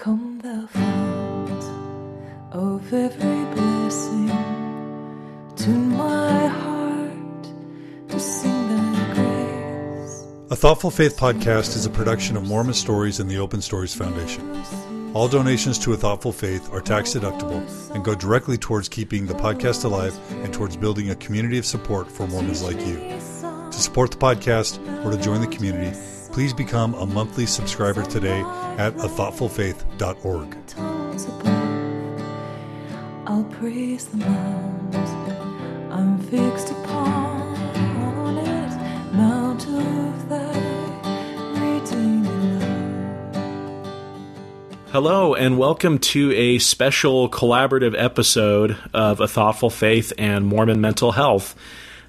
Come thou fount of every blessing, tune my heart to sing thy grace. A Thoughtful Faith podcast is a production of Mormon Stories and the Open Stories Foundation. All donations to A Thoughtful Faith are tax deductible and go directly towards keeping the podcast alive and towards building a community of support for Mormons like you. To support the podcast or to join the community, please become a monthly subscriber today at athoughtfulfaith.org. Tongues above, I'll praise the mount I'm fixed upon it, mount of thy redeeming. Hello, and welcome to a special collaborative episode of A Thoughtful Faith and Mormon Mental Health.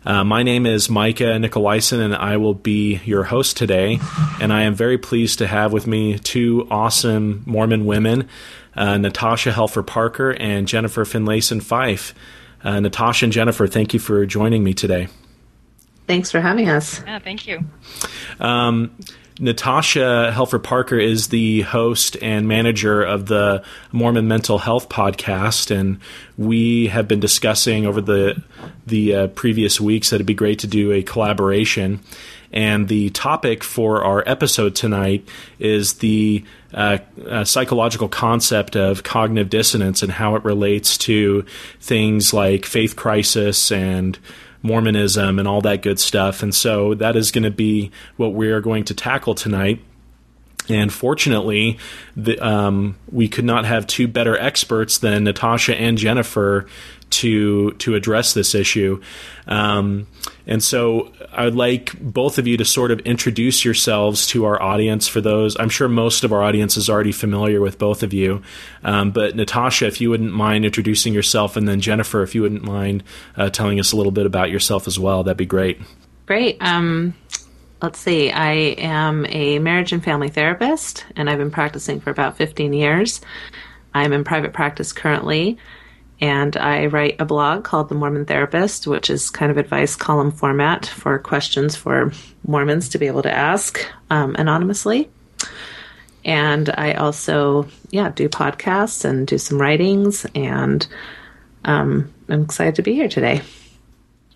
Uh, my name is Micah Nicolaisen, and I will be your host today. And I am very pleased to have with me two awesome Mormon women, uh, Natasha Helfer Parker and Jennifer Finlayson Fife. Uh, Natasha and Jennifer, thank you for joining me today. Thanks for having us. Yeah, thank you. Um, Natasha Helfer Parker is the host and manager of the Mormon Mental Health podcast, and we have been discussing over the the uh, previous weeks that it'd be great to do a collaboration. And the topic for our episode tonight is the uh, uh, psychological concept of cognitive dissonance and how it relates to things like faith crisis and Mormonism and all that good stuff. And so that is going to be what we are going to tackle tonight. And fortunately, the, um, we could not have two better experts than Natasha and Jennifer to to address this issue. Um, and so I would like both of you to sort of introduce yourselves to our audience. For those, I'm sure most of our audience is already familiar with both of you. Um, but Natasha, if you wouldn't mind introducing yourself, and then Jennifer, if you wouldn't mind uh, telling us a little bit about yourself as well, that'd be great. Great. Um, let's see. I am a marriage and family therapist, and I've been practicing for about 15 years. I'm in private practice currently, and I write a blog called The Mormon Therapist, which is kind of advice column format for questions for Mormons to be able to ask um, anonymously. And I also, yeah, do podcasts and do some writings, and um, I'm excited to be here today.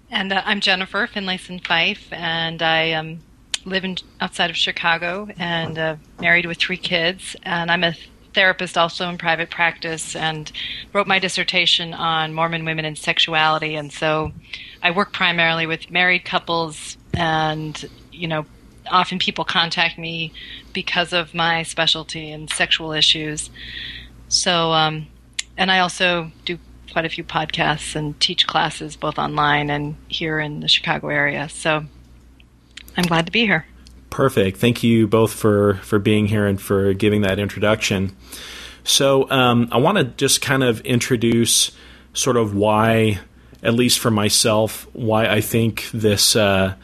And uh, I'm Jennifer Finlayson Fife, and I um, live in, outside of Chicago and uh, married with three kids. And I'm a therapist also in private practice and wrote my dissertation on Mormon women and sexuality. And so I work primarily with married couples, and, you know, often people contact me because of my specialty in sexual issues. So, um, and I also do quite a few podcasts and teach classes both online and here in the Chicago area. So I'm glad to be here. Perfect. Thank you both for for being here and for giving that introduction. So um, I want to just kind of introduce sort of why, at least for myself, why I think this. Uh,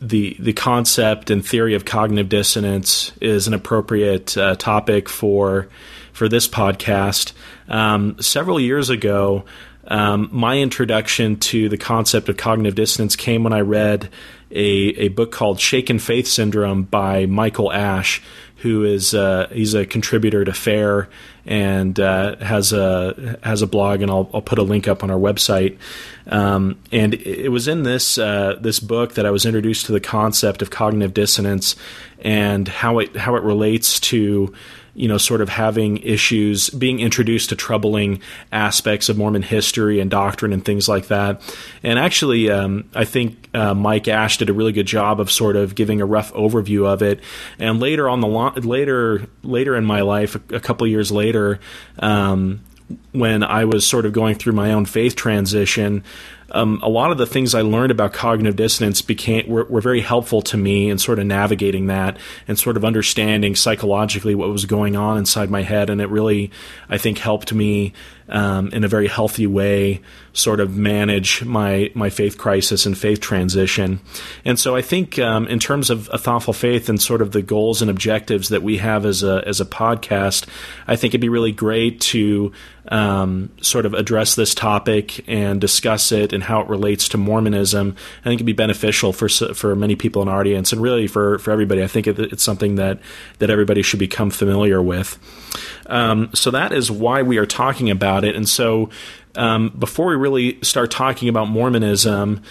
the the concept and theory of cognitive dissonance is an appropriate uh, topic for for this podcast. Um, several years ago, um, my introduction to the concept of cognitive dissonance came when I read a, a book called Shaken Faith Syndrome by Michael Ash, who is uh, he's a contributor to FAIR and uh, has a has a blog, and I'll, I'll put a link up on our website. Um, and it was in this uh, this book that I was introduced to the concept of cognitive dissonance and how it how it relates to you know, sort of having issues, being introduced to troubling aspects of Mormon history and doctrine and things like that. And actually, um, I think uh, Mike Ash did a really good job of sort of giving a rough overview of it. And later on the lo- later later in my life, a, a couple years later. Um, when I was sort of going through my own faith transition, um, a lot of the things I learned about cognitive dissonance became were, were, very helpful to me in sort of navigating that and sort of understanding psychologically what was going on inside my head, and it really, I think, helped me um, in a very healthy way sort of manage my my faith crisis and faith transition. And so I think um, in terms of a thoughtful faith and sort of the goals and objectives that we have as a as a podcast, I think it'd be really great to um, sort of address this topic and discuss it and how it relates to Mormonism, I think it'd be beneficial for for many people in our audience and really for, for everybody. I think it's something that that everybody should become familiar with. Um, so that is why we are talking about it. And so um, before we really start talking about Mormonism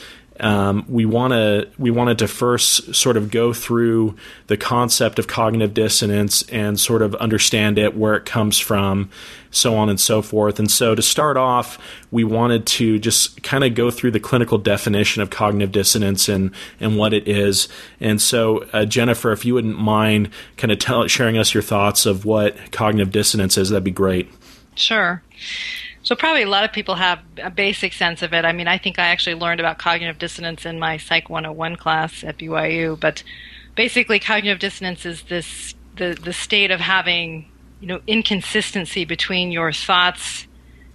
um, we want to we wanted to first sort of go through the concept of cognitive dissonance and sort of understand it, where it comes from, so on and so forth. And so to start off, we wanted to just kind of go through the clinical definition of cognitive dissonance and and what it is. And so, uh, Jennifer, if you wouldn't mind kind of sharing us your thoughts of what cognitive dissonance is, that'd be great. Sure. So probably a lot of people have a basic sense of it. I mean, I think I actually learned about cognitive dissonance in my Psych 101 class at BYU, but basically cognitive dissonance is this the the state of having, you know, inconsistency between your thoughts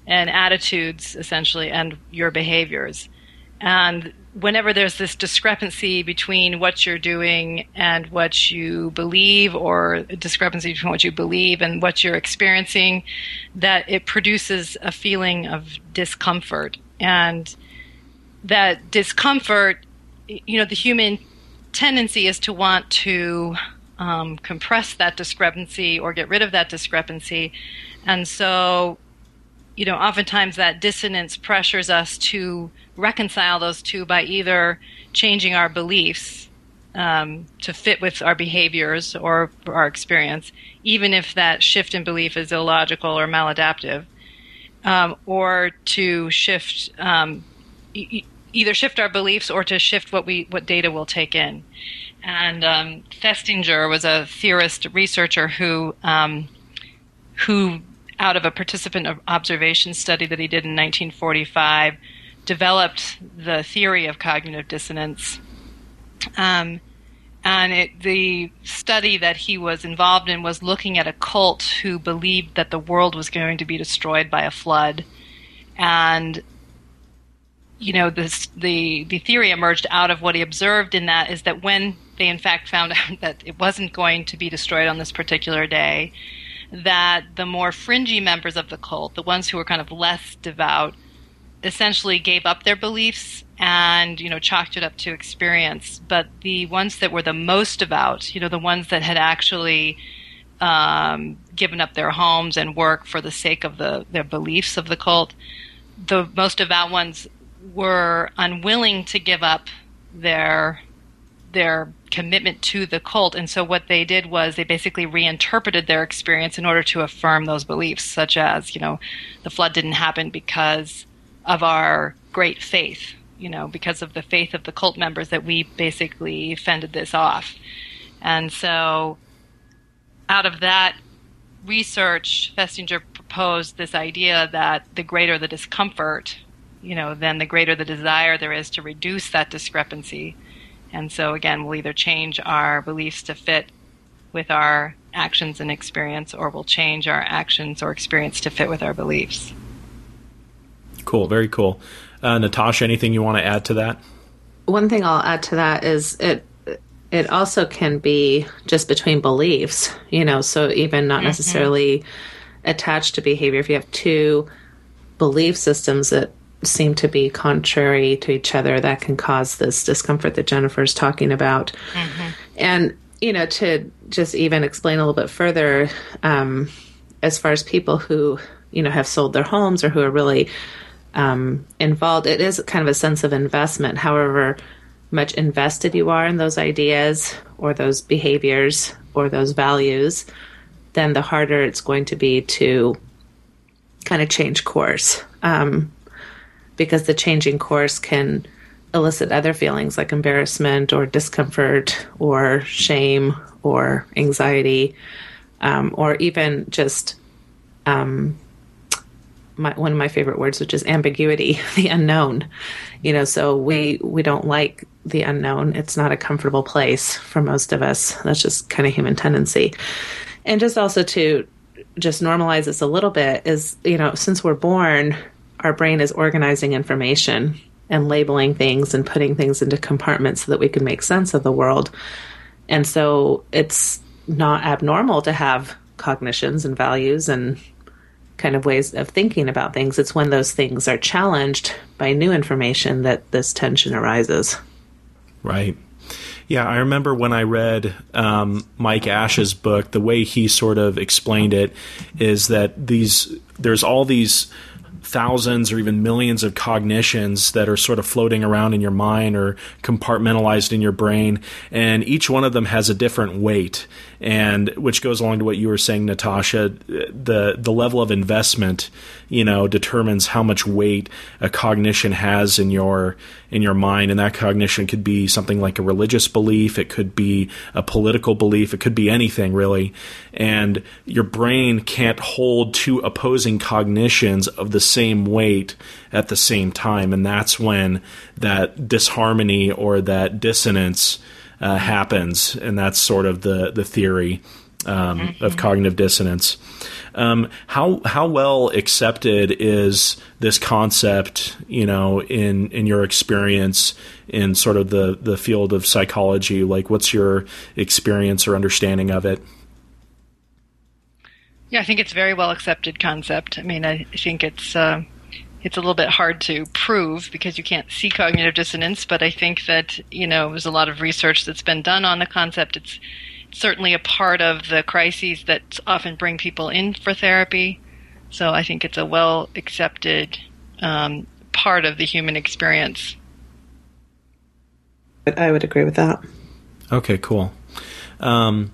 and attitudes essentially and your behaviors. And whenever there's this discrepancy between what you're doing and what you believe, or discrepancy between what you believe and what you're experiencing, that it produces a feeling of discomfort. And that discomfort, you know, the human tendency is to want to um, compress that discrepancy or get rid of that discrepancy. And so, you know, oftentimes that dissonance pressures us to reconcile those two by either changing our beliefs um, to fit with our behaviors or our experience, even if that shift in belief is illogical or maladaptive, um, or to shift um, e- either shift our beliefs or to shift what we what data we'll take in. And um, Festinger was a theorist researcher who um, who out of a participant observation study that he did in 1945 developed the theory of cognitive dissonance. Um, and it, the study that he was involved in was looking at a cult who believed that the world was going to be destroyed by a flood. And you know, this, the the theory emerged out of what he observed in that is that when they in fact found out that it wasn't going to be destroyed on this particular day, that the more fringy members of the cult, the ones who were kind of less devout, essentially gave up their beliefs and you know chalked it up to experience. But the ones that were the most devout you know the ones that had actually um, given up their homes and work for the sake of the their beliefs of the cult the most devout ones were unwilling to give up their their commitment to the cult and so what they did was they basically reinterpreted their experience in order to affirm those beliefs such as you know the flood didn't happen because of our great faith, you know, because of the faith of the cult members that we basically fended this off. And so out of that research, Festinger proposed this idea that the greater the discomfort, you know, then the greater the desire there is to reduce that discrepancy. And so again, we'll either change our beliefs to fit with our actions and experience, or we'll change our actions or experience to fit with our beliefs. Cool, very cool. Uh, Natasha, anything you want to add to that? One thing I'll add to that is it it also can be just between beliefs, you know, so even not mm-hmm. necessarily attached to behavior. If you have two belief systems that seem to be contrary to each other, that can cause this discomfort that Jennifer's talking about. Mm-hmm. And, you know, to just even explain a little bit further, um, as far as people who, you know, have sold their homes or who are really um, involved, it is kind of a sense of investment. However much invested you are in those ideas or those behaviors or those values, then the harder it's going to be to kind of change course. Um, because the changing course can elicit other feelings like embarrassment or discomfort or shame or anxiety um, or even just um, my, one of my favorite words, which is ambiguity, the unknown. You know, so we we don't like the unknown. It's not a comfortable place for most of us. That's just kind of human tendency. And just also to just normalize this a little bit is, you know, since we're born, our brain is organizing information and labeling things and putting things into compartments so that we can make sense of the world. And so it's not abnormal to have cognitions and values and kind of ways of thinking about things. It's when those things are challenged by new information that this tension arises. Right. Yeah, I remember when I read um, Mike Ash's book, the way he sort of explained it is that these there's all these thousands or even millions of cognitions that are sort of floating around in your mind or compartmentalized in your brain. And each one of them has a different weight and which goes along to what you were saying Natasha the the level of investment you know determines how much weight a cognition has in your in your mind. And that cognition could be something like a religious belief. It could be a political belief. It could be anything really. And your brain can't hold two opposing cognitions of the same weight at the same time. And that's when that disharmony or that dissonance uh, happens, and that's sort of the the theory um, mm-hmm. of cognitive dissonance. Um, how how well accepted is this concept? You know, in in your experience in sort of the the field of psychology, like what's your experience or understanding of it? Yeah, I think it's a very well accepted concept. I mean, I think it's. Uh it's a little bit hard to prove because you can't see cognitive dissonance, but I think that, you know, there's a lot of research that's been done on the concept. It's certainly a part of the crises that often bring people in for therapy. So I think it's a well accepted um, part of the human experience. I would agree with that. Okay, cool. Um,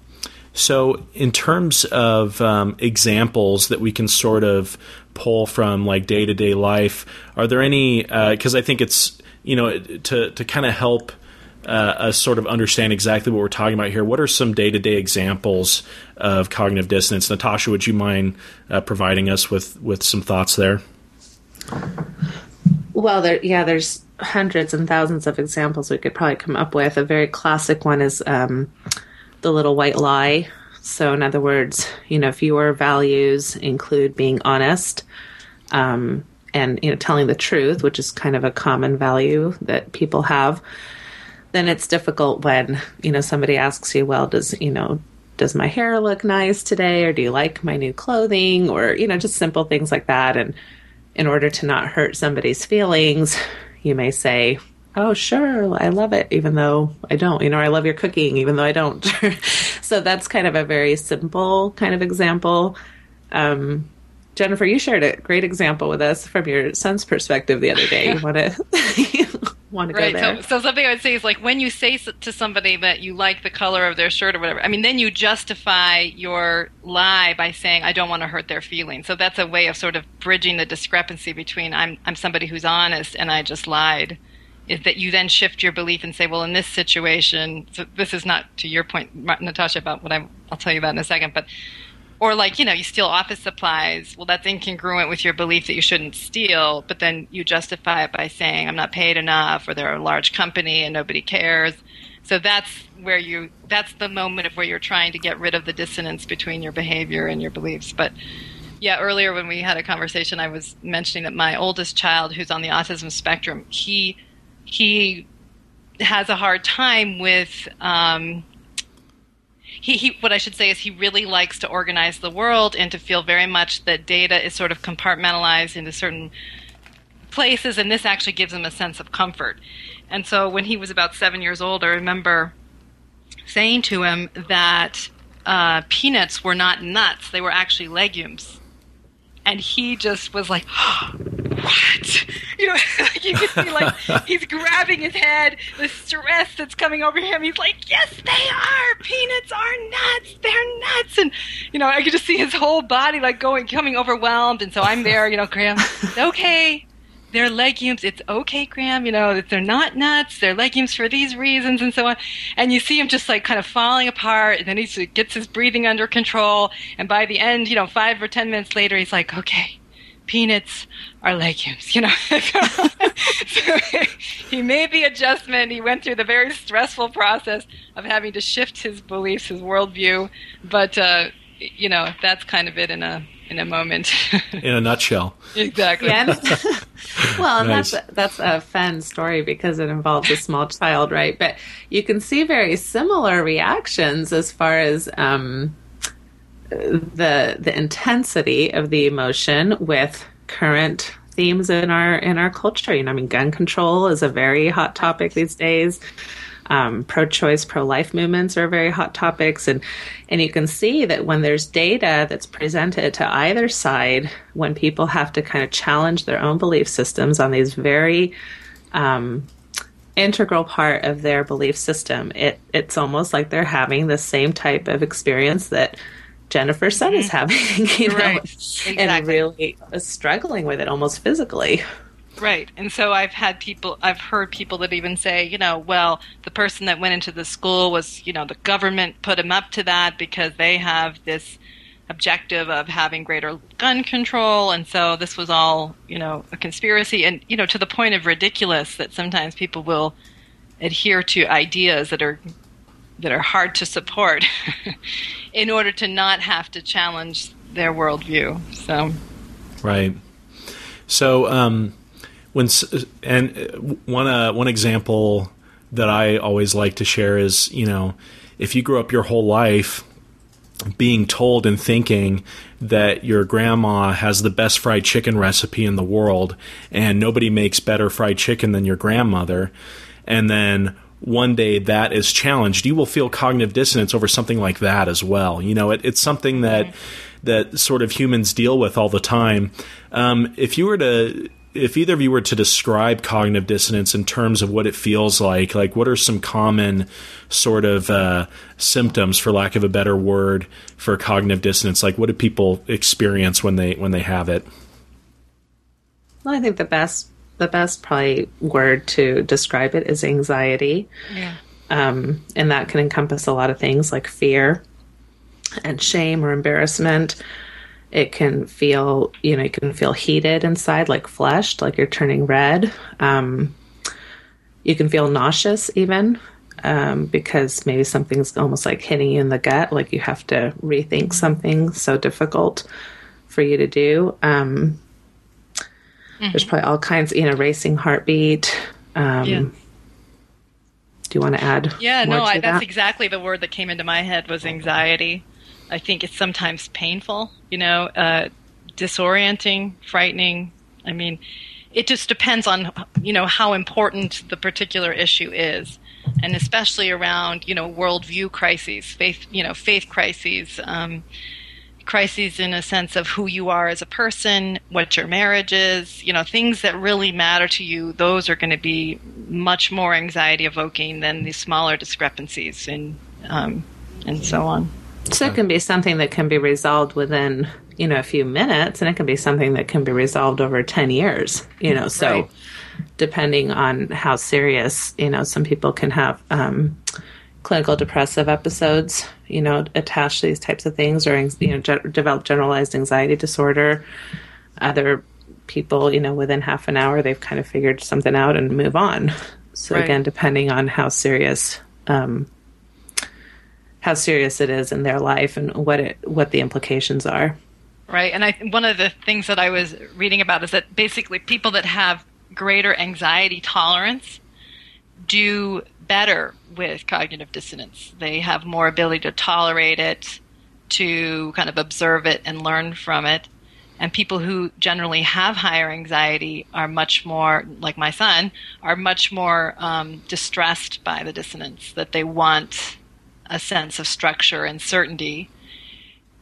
so, in terms of um, examples that we can sort of pull from like day to day life, are there any? Because uh, I think it's you know to to kind of help uh, us sort of understand exactly what we're talking about here. What are some day to day examples of cognitive dissonance? Natasha, would you mind uh, providing us with with some thoughts there? Well, there, yeah, there's hundreds and thousands of examples we could probably come up with. A very classic one is um, the little white lie. So, in other words, you know, if your values include being honest um, and you know telling the truth, which is kind of a common value that people have, then it's difficult when you know somebody asks you, "Well, does you know does my hair look nice today, or do you like my new clothing, or you know just simple things like that?" And in order to not hurt somebody's feelings, you may say, oh sure. I love it even though i don't. You know i love your cooking even though i don't. So that's kind of a very simple kind of example. Um, jennifer you shared a great example with us from your son's perspective the other day. You want to want to right, go there? so, so something i would say is like when you say to somebody that you like the color of their shirt or whatever i mean then you justify your lie by saying i don't want to hurt their feelings. So that's a way of sort of bridging the discrepancy between i'm i'm somebody who's honest and i just lied is that you then shift your belief and say, well, in this situation, so this is not to your point, Natasha, about what I'm, I'll tell you about in a second, but, or like, you know, you steal office supplies. Well, that's incongruent with your belief that you shouldn't steal, but then you justify it by saying, I'm not paid enough, or they're a large company and nobody cares. So that's where you, that's the moment of where you're trying to get rid of the dissonance between your behavior and your beliefs. But, yeah, earlier when we had a conversation, I was mentioning that my oldest child, who's on the autism spectrum, he he has a hard time with um, he, he, what I should say is he really likes to organize the world and to feel very much that data is sort of compartmentalized into certain places, and this actually gives him a sense of comfort. And so when he was about seven years old, I remember saying to him that uh, peanuts were not nuts; they were actually legumes and he just was like, "What?" You know, you can see like he's grabbing his head, the stress that's coming over him. He's like, "Yes, they are. Peanuts are nuts. They're nuts." And you know, I could just see his whole body like going, coming overwhelmed. And so I'm there, you know, Graham. Okay, they're legumes. It's okay, Graham. You know, they're not nuts. They're legumes for these reasons and so on. And you see him just like kind of falling apart. And then he gets his breathing under control. And by the end, you know, five or ten minutes later, he's like, okay, peanuts are legumes, you know. so he made the adjustment. He went through the very stressful process of having to shift his beliefs, his worldview. But, uh, you know, that's kind of it in a in a moment. in a nutshell. Exactly. Yeah. well, nice. that's that's a fun story because it involves a small child, right? But you can see very similar reactions as far as um, the the intensity of the emotion with current themes in our in our culture. You know, I mean, gun control is a very hot topic these days. Um, pro-choice, pro-life movements are very hot topics, and and you can see that when there's data that's presented to either side, when people have to kind of challenge their own belief systems on these very um, integral part of their belief system, it it's almost like they're having the same type of experience that Jennifer's son is mm-hmm. having, you know, Right. and Exactly. really uh, struggling with it almost physically. Right. And so I've had people, I've heard people that even say, you know, well, the person that went into the school was, you know, the government put him up to that because they have this objective of having greater gun control. And so this was all, you know, a conspiracy. And, you know, to the point of ridiculous that sometimes people will adhere to ideas that are that are hard to support in order to not have to challenge their worldview. So Right. So, um, when and uh, one uh, one example that I always like to share is, you know, if you grew up your whole life being told and thinking that your grandma has the best fried chicken recipe in the world and nobody makes better fried chicken than your grandmother and then one day that is challenged you will feel cognitive dissonance over something like that as well you know it, it's something that that sort of humans deal with all the time um, if you were to if either of you were to describe cognitive dissonance in terms of what it feels like, like what are some common sort of uh, symptoms, for lack of a better word, for cognitive dissonance? Like, what do people experience when they when they have it? Well, I think the best the best probably word to describe it is anxiety. yeah. Um, and that can encompass a lot of things like fear and shame or embarrassment. It can feel, you know, you can feel heated inside, like flushed, like you're turning red. Um, you can feel nauseous even um, because maybe something's almost like hitting you in the gut, like you have to rethink something so difficult for you to do. Um, There's probably all kinds, you know, racing heartbeat. Um, Yeah. Do you want to add? Yeah, no, I, that's that? exactly the word that came into my head was anxiety. I think it's sometimes painful, you know, uh, disorienting, frightening. I mean, it just depends on you know how important the particular issue is, and especially around you know worldview crises, faith you know faith crises. Um, crises in a sense of who you are as a person, what your marriage is, you know, things that really matter to you, those are going to be much more anxiety evoking than the smaller discrepancies and um, and so on. So it can be something that can be resolved within, you know, a few minutes, and it can be something that can be resolved over 10 years, you know. So Right. depending on how serious, you know, some people can have um, clinical depressive episodes, you know, attached to these types of things, or, you know, ge- develop generalized anxiety disorder. Other people, you know, within half an hour, they've kind of figured something out and move on. So Right. again, depending on how serious um, how serious it is in their life and what it what the implications are. Right. And I one of the things that I was reading about is that basically people that have greater anxiety tolerance do better with cognitive dissonance. They have more ability to tolerate it, to kind of observe it and learn from it. And people who generally have higher anxiety are much more, like my son, are much more um, distressed by the dissonance, that they want a sense of structure and certainty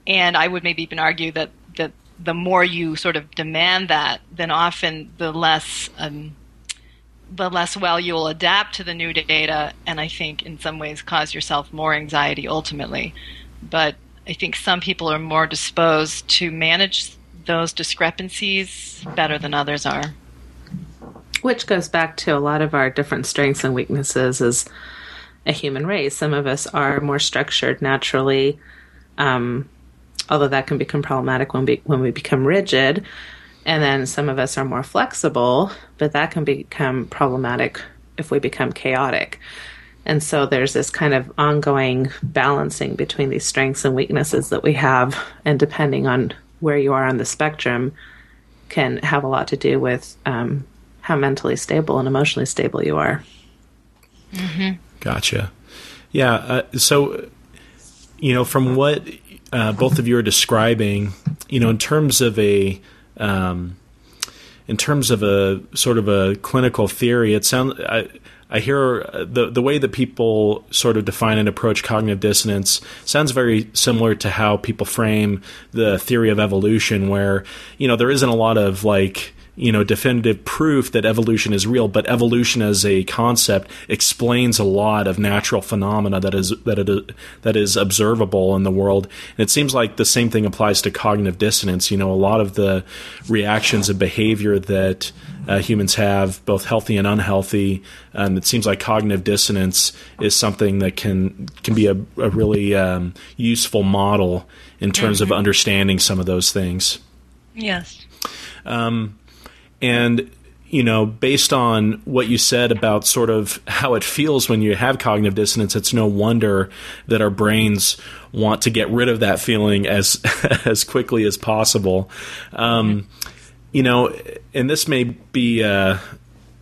and I would maybe even argue that that the more you sort of demand that, then often the less um, the less well you'll adapt to the new data, and I think in some ways cause yourself more anxiety ultimately. But I think some people are more disposed to manage those discrepancies better than others are. Which goes back to a lot of our different strengths and weaknesses as a human race. Some of us are more structured naturally, um, although that can become problematic when we when we become rigid. And then some of us are more flexible, but that can become problematic if we become chaotic. And so there's this kind of ongoing balancing between these strengths and weaknesses that we have, and depending on where you are on the spectrum, can have a lot to do with um, how mentally stable and emotionally stable you are. Gotcha. Yeah. Uh, so, you know, from what uh, both of you are describing, you know, in terms of a um, in terms of a sort of a clinical theory, it sounds. I, I hear uh, the the way that people sort of define and approach cognitive dissonance sounds very similar to how people frame the theory of evolution, where you know there isn't a lot of like you know definitive proof that evolution is real, but evolution as a concept explains a lot of natural phenomena that is that it, that is observable in the world. And it seems like the same thing applies to cognitive dissonance. You know, a lot of the reactions and behavior that uh, humans have, both healthy and unhealthy, and it seems like cognitive dissonance is something that can can be a, a really um, useful model in terms mm-hmm. of understanding some of those things. Yes. Um, and you know, based on what you said about sort of how it feels when you have cognitive dissonance, it's no wonder that our brains want to get rid of that feeling as as quickly as possible. Um, you know, and this may be uh,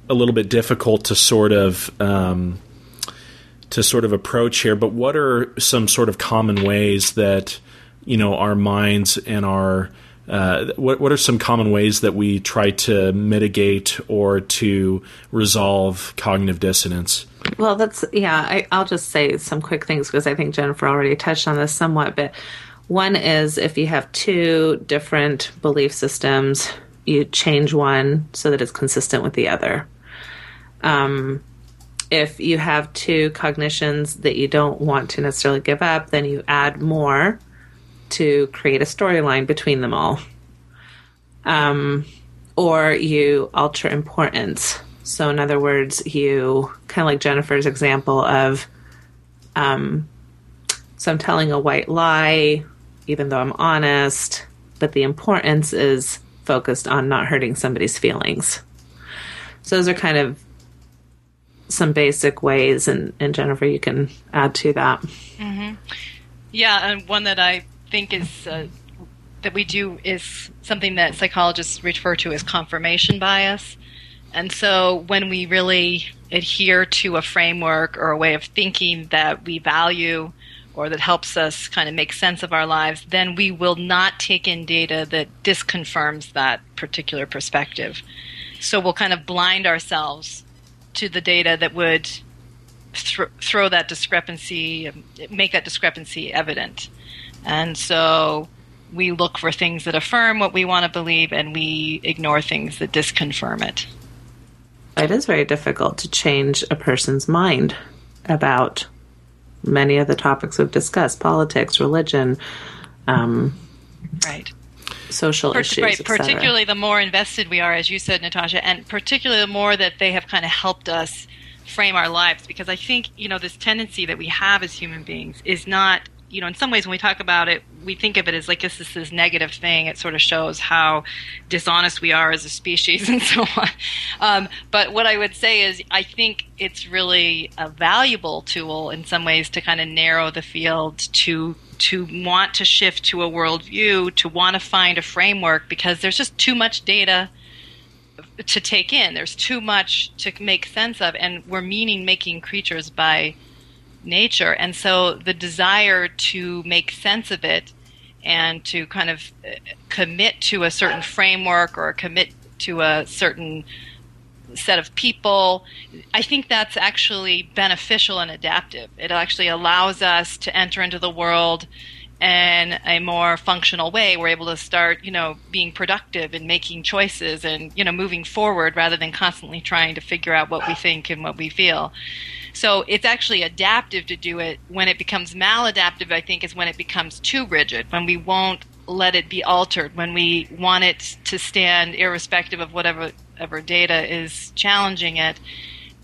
a little bit difficult to sort of um, to sort of approach here, but what are some sort of common ways that you know our minds and our uh, what, what are some common ways that we try to mitigate or to resolve cognitive dissonance? Well, that's, yeah, I, I'll just say some quick things because I think Jennifer already touched on this somewhat. But one is if you have two different belief systems, you change one so that it's consistent with the other. Um, if you have two cognitions that you don't want to necessarily give up, then you add more to create a storyline between them all. Um, or you alter importance. So, in other words, you kind of like Jennifer's example of, um, so I'm telling a white lie, even though I'm honest, but the importance is focused on not hurting somebody's feelings. So, those are kind of some basic ways, and, and Jennifer, you can add to that. Mm-hmm. Yeah, and one that I think is uh, that we do is something that psychologists refer to as confirmation bias. And so when we really adhere to a framework or a way of thinking that we value or that helps us kind of make sense of our lives, then we will not take in data that disconfirms that particular perspective. So we'll kind of blind ourselves to the data that would th- throw that discrepancy, make that discrepancy evident. And so we look for things that affirm what we want to believe and we ignore things that disconfirm it. It is very difficult to change a person's mind about many of the topics we've discussed politics, religion, um, right. social issues. Right, particularly the more invested we are, as you said, Natasha, and particularly the more that they have kind of helped us frame our lives because I think, you know, this tendency that we have as human beings is not you know, in some ways, when we talk about it, we think of it as like this is this negative thing. It sort of shows how dishonest we are as a species and so on. Um, but what I would say is, I think it's really a valuable tool in some ways to kind of narrow the field to to want to shift to a worldview, to want to find a framework because there's just too much data to take in. There's too much to make sense of, and we're meaning making creatures by nature. And so the desire to make sense of it and to kind of uh, commit to a certain framework or commit to a certain set of people, I think that's actually beneficial and adaptive. It actually allows us to enter into the world in a more functional way. We're able to start, you know, being productive and making choices and, you know, moving forward rather than constantly trying to figure out what we think and what we feel. So it's actually adaptive to do it. When it becomes maladaptive, I think, is when it becomes too rigid, when we won't let it be altered, when we want it to stand irrespective of whatever, whatever data is challenging it,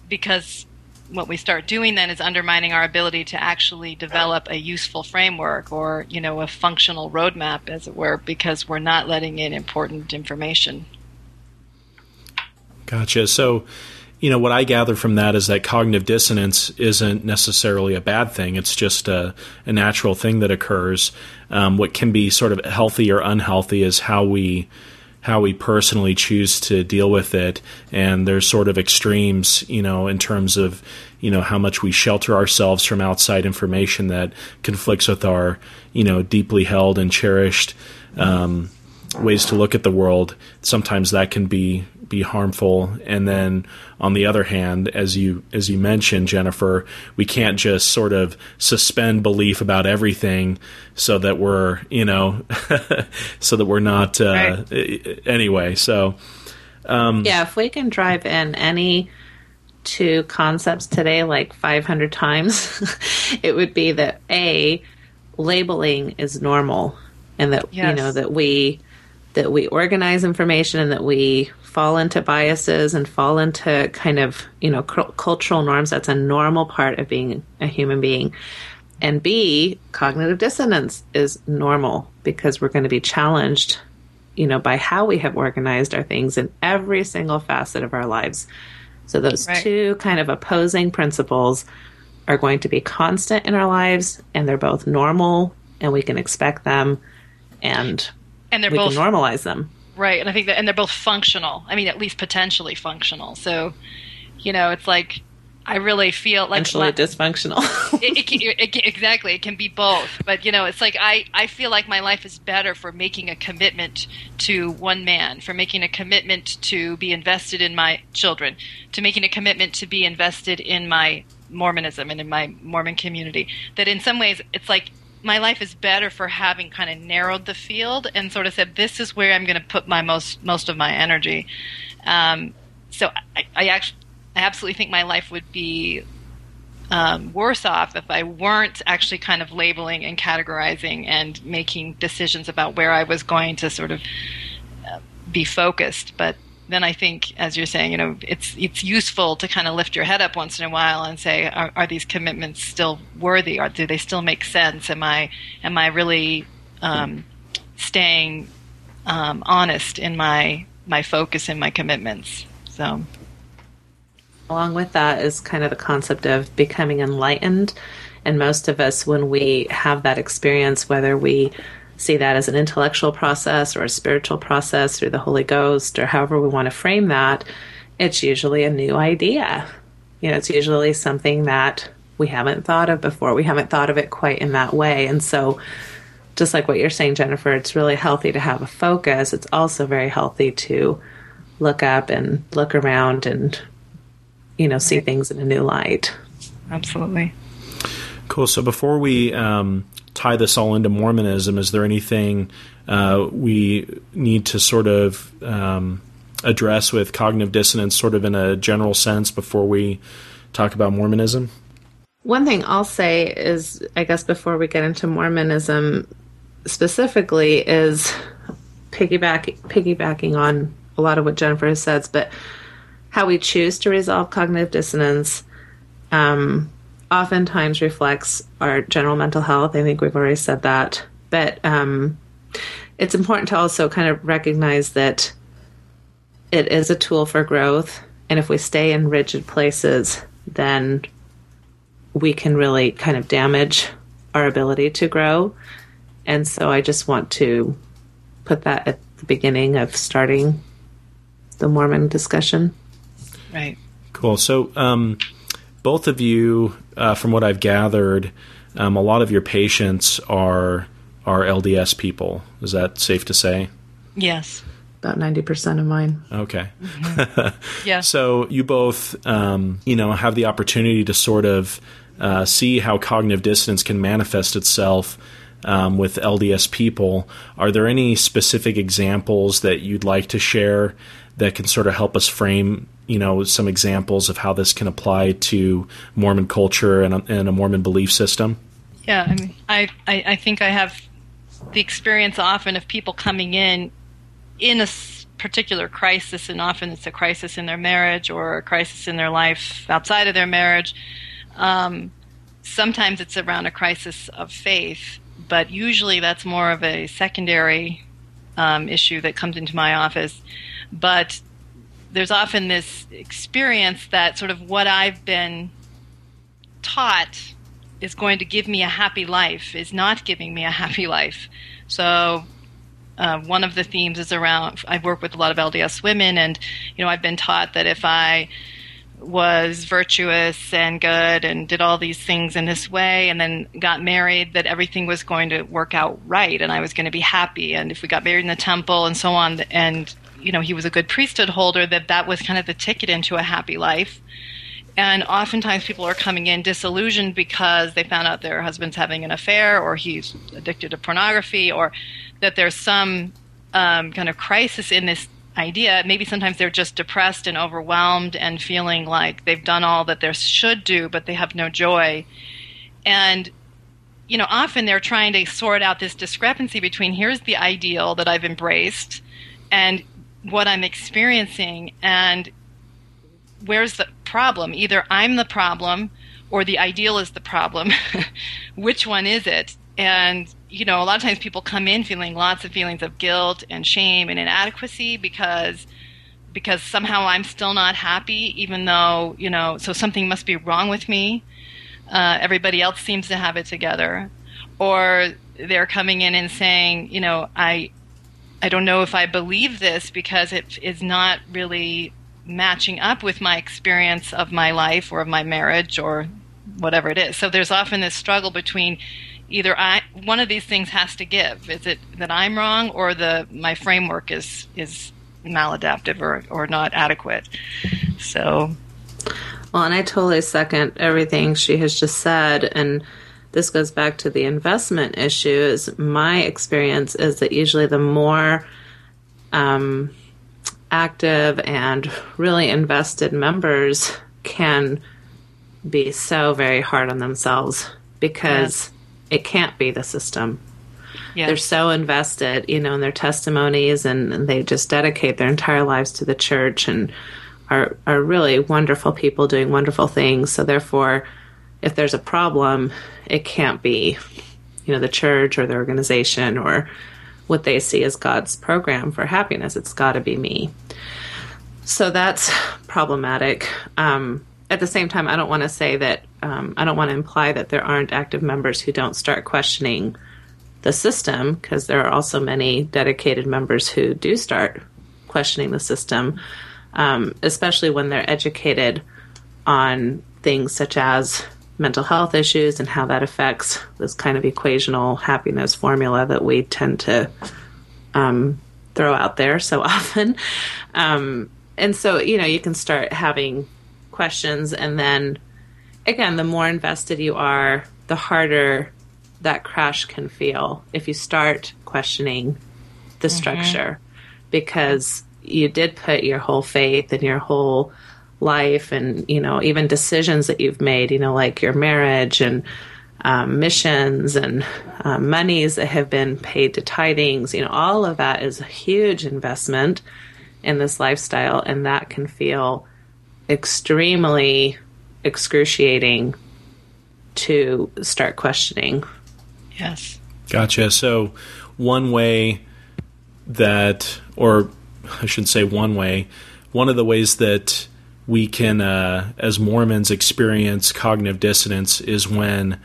because what we start doing then is undermining our ability to actually develop a useful framework or you know a functional roadmap as it were because we're not letting in important information gotcha so you know what I gather from that is that cognitive dissonance isn't necessarily a bad thing. It's just a, a natural thing that occurs. Um, what can be sort of healthy or unhealthy is how we how we personally choose to deal with it. And there's sort of extremes, you know, in terms of, you know, how much we shelter ourselves from outside information that conflicts with our, you know, deeply held and cherished um, ways to look at the world. Sometimes that can be be harmful and then on the other hand as you as you mentioned Jennifer we can't just sort of suspend belief about everything so that we're you know so that we're not uh, right. anyway so um, yeah if we can drive in any two concepts today like 500 times it would be that a labeling is normal and that yes. you know that we that we organize information and that we fall into biases and fall into kind of, you know, cu- cultural norms. That's a normal part of being a human being. And B, cognitive dissonance is normal because we're going to be challenged, you know, by how we have organized our things in every single facet of our lives. So those right. two kind of opposing principles are going to be constant in our lives and they're both normal and we can expect them and and they're we both can normalize them. Right, and I think that, and they're both functional. I mean, at least potentially functional. So, you know, it's like I really feel like potentially dysfunctional. it, it, it, it, exactly, it can be both. But you know, it's like I I feel like my life is better for making a commitment to one man, for making a commitment to be invested in my children, to making a commitment to be invested in my Mormonism and in my Mormon community. That in some ways, it's like my life is better for having kind of narrowed the field and sort of said this is where I'm going to put my most most of my energy. Um, so I, I actually I absolutely think my life would be um, worse off if I weren't actually kind of labeling and categorizing and making decisions about where I was going to sort of uh, be focused. But then I think, as you're saying, you know, it's it's useful to kind of lift your head up once in a while and say, are, are these commitments still worthy? Or do they still make sense? Am I am I really um, staying um, honest in my my focus and my commitments? So, along with that is kind of the concept of becoming enlightened. And most of us, when we have that experience, whether we see that as an intellectual process or a spiritual process through the Holy Ghost or however we want to frame that, it's usually a new idea. You know, it's usually something that we haven't thought of before. We haven't thought of it quite in that way. And so, just like what you're saying, Jennifer, it's really healthy to have a focus. It's also very healthy to look up and look around and, you know, see things in a new light. Absolutely. Cool. So before we um, tie this all into Mormonism, is there anything uh, we need to sort of um, address with cognitive dissonance, sort of in a general sense, before we talk about Mormonism? One thing I'll say is, I guess, before we get into Mormonism specifically, is piggyback, piggybacking on a lot of what Jennifer has said, but how we choose to resolve cognitive dissonance. Um, oftentimes reflects our general mental health. I think we've already said that. But um, it's important to also kind of recognize that it is a tool for growth. And if we stay in rigid places, then we can really kind of damage our ability to grow. And so I just want to put that at the beginning of starting the Mormon discussion. Right. Cool. So, um, both of you, uh, from what I've gathered, um, a lot of your patients are are LDS people. Is that safe to say? Yes. About ninety percent of mine. Okay. Mm-hmm. yeah. So you both, um, you know, have the opportunity to sort of uh, see how cognitive dissonance can manifest itself. Um, with LDS people, are there any specific examples that you'd like to share that can sort of help us frame you know some examples of how this can apply to Mormon culture and a, and a Mormon belief system? Yeah, I mean, I, I, I think I have the experience often of people coming in in a particular crisis, and often it's a crisis in their marriage or a crisis in their life outside of their marriage. Um, sometimes it's around a crisis of faith, but usually that's more of a secondary um, issue that comes into my office. But there's often this experience that sort of what I've been taught is going to give me a happy life is not giving me a happy life. So uh, one of the themes is around. I work with a lot of LDS women, and you know, I've been taught that if I was virtuous and good and did all these things in this way and then got married that everything was going to work out right and I was going to be happy and if we got married in the temple and so on and you know he was a good priesthood holder that that was kind of the ticket into a happy life and oftentimes people are coming in disillusioned because they found out their husband's having an affair or he's addicted to pornography or that there's some um, kind of crisis in this idea. Maybe sometimes they're just depressed and overwhelmed and feeling like they've done all that they should do, but they have no joy. And, you know, often they're trying to sort out this discrepancy between here's the ideal that I've embraced and what I'm experiencing, and where's the problem? Either I'm the problem or the ideal is the problem. Which one is it? And you know, a lot of times people come in feeling lots of feelings of guilt and shame and inadequacy because because somehow I'm still not happy, even though you know, so something must be wrong with me. Uh, everybody else seems to have it together, or they're coming in and saying, you know, I I don't know if I believe this because it is not really matching up with my experience of my life or of my marriage or whatever it is. So there's often this struggle between either I one of these things has to give. Is it that I'm wrong or the my framework is is maladaptive or, or not adequate? So Well and I totally second everything she has just said and this goes back to the investment issues. my experience is that usually the more um, active and really invested members can be so very hard on themselves because it can't be the system. They're so invested, you know, in their testimonies and, and they just dedicate their entire lives to the church and are are really wonderful people doing wonderful things. So therefore, if there's a problem, it can't be, you know, the church or the organization or what they see as God's program for happiness. It's got to be me. So that's problematic. Um, at the same time, I don't want to say that, um, I don't want to imply that there aren't active members who don't start questioning the system, because there are also many dedicated members who do start questioning the system, um, especially when they're educated on things such as mental health issues and how that affects this kind of equational happiness formula that we tend to um, throw out there so often. Um, and so, you know, you can start having questions, and then again, the more invested you are, the harder that crash can feel if you start questioning the structure because you did put your whole faith and your whole life and you know even decisions that you've made you know like your marriage and um, missions and um, monies that have been paid to tithings you know all of that is a huge investment in this lifestyle and that can feel extremely excruciating to start questioning yes. Gotcha. So, one way that, or I should say, one way, one of the ways that we can, uh, as Mormons, experience cognitive dissonance is when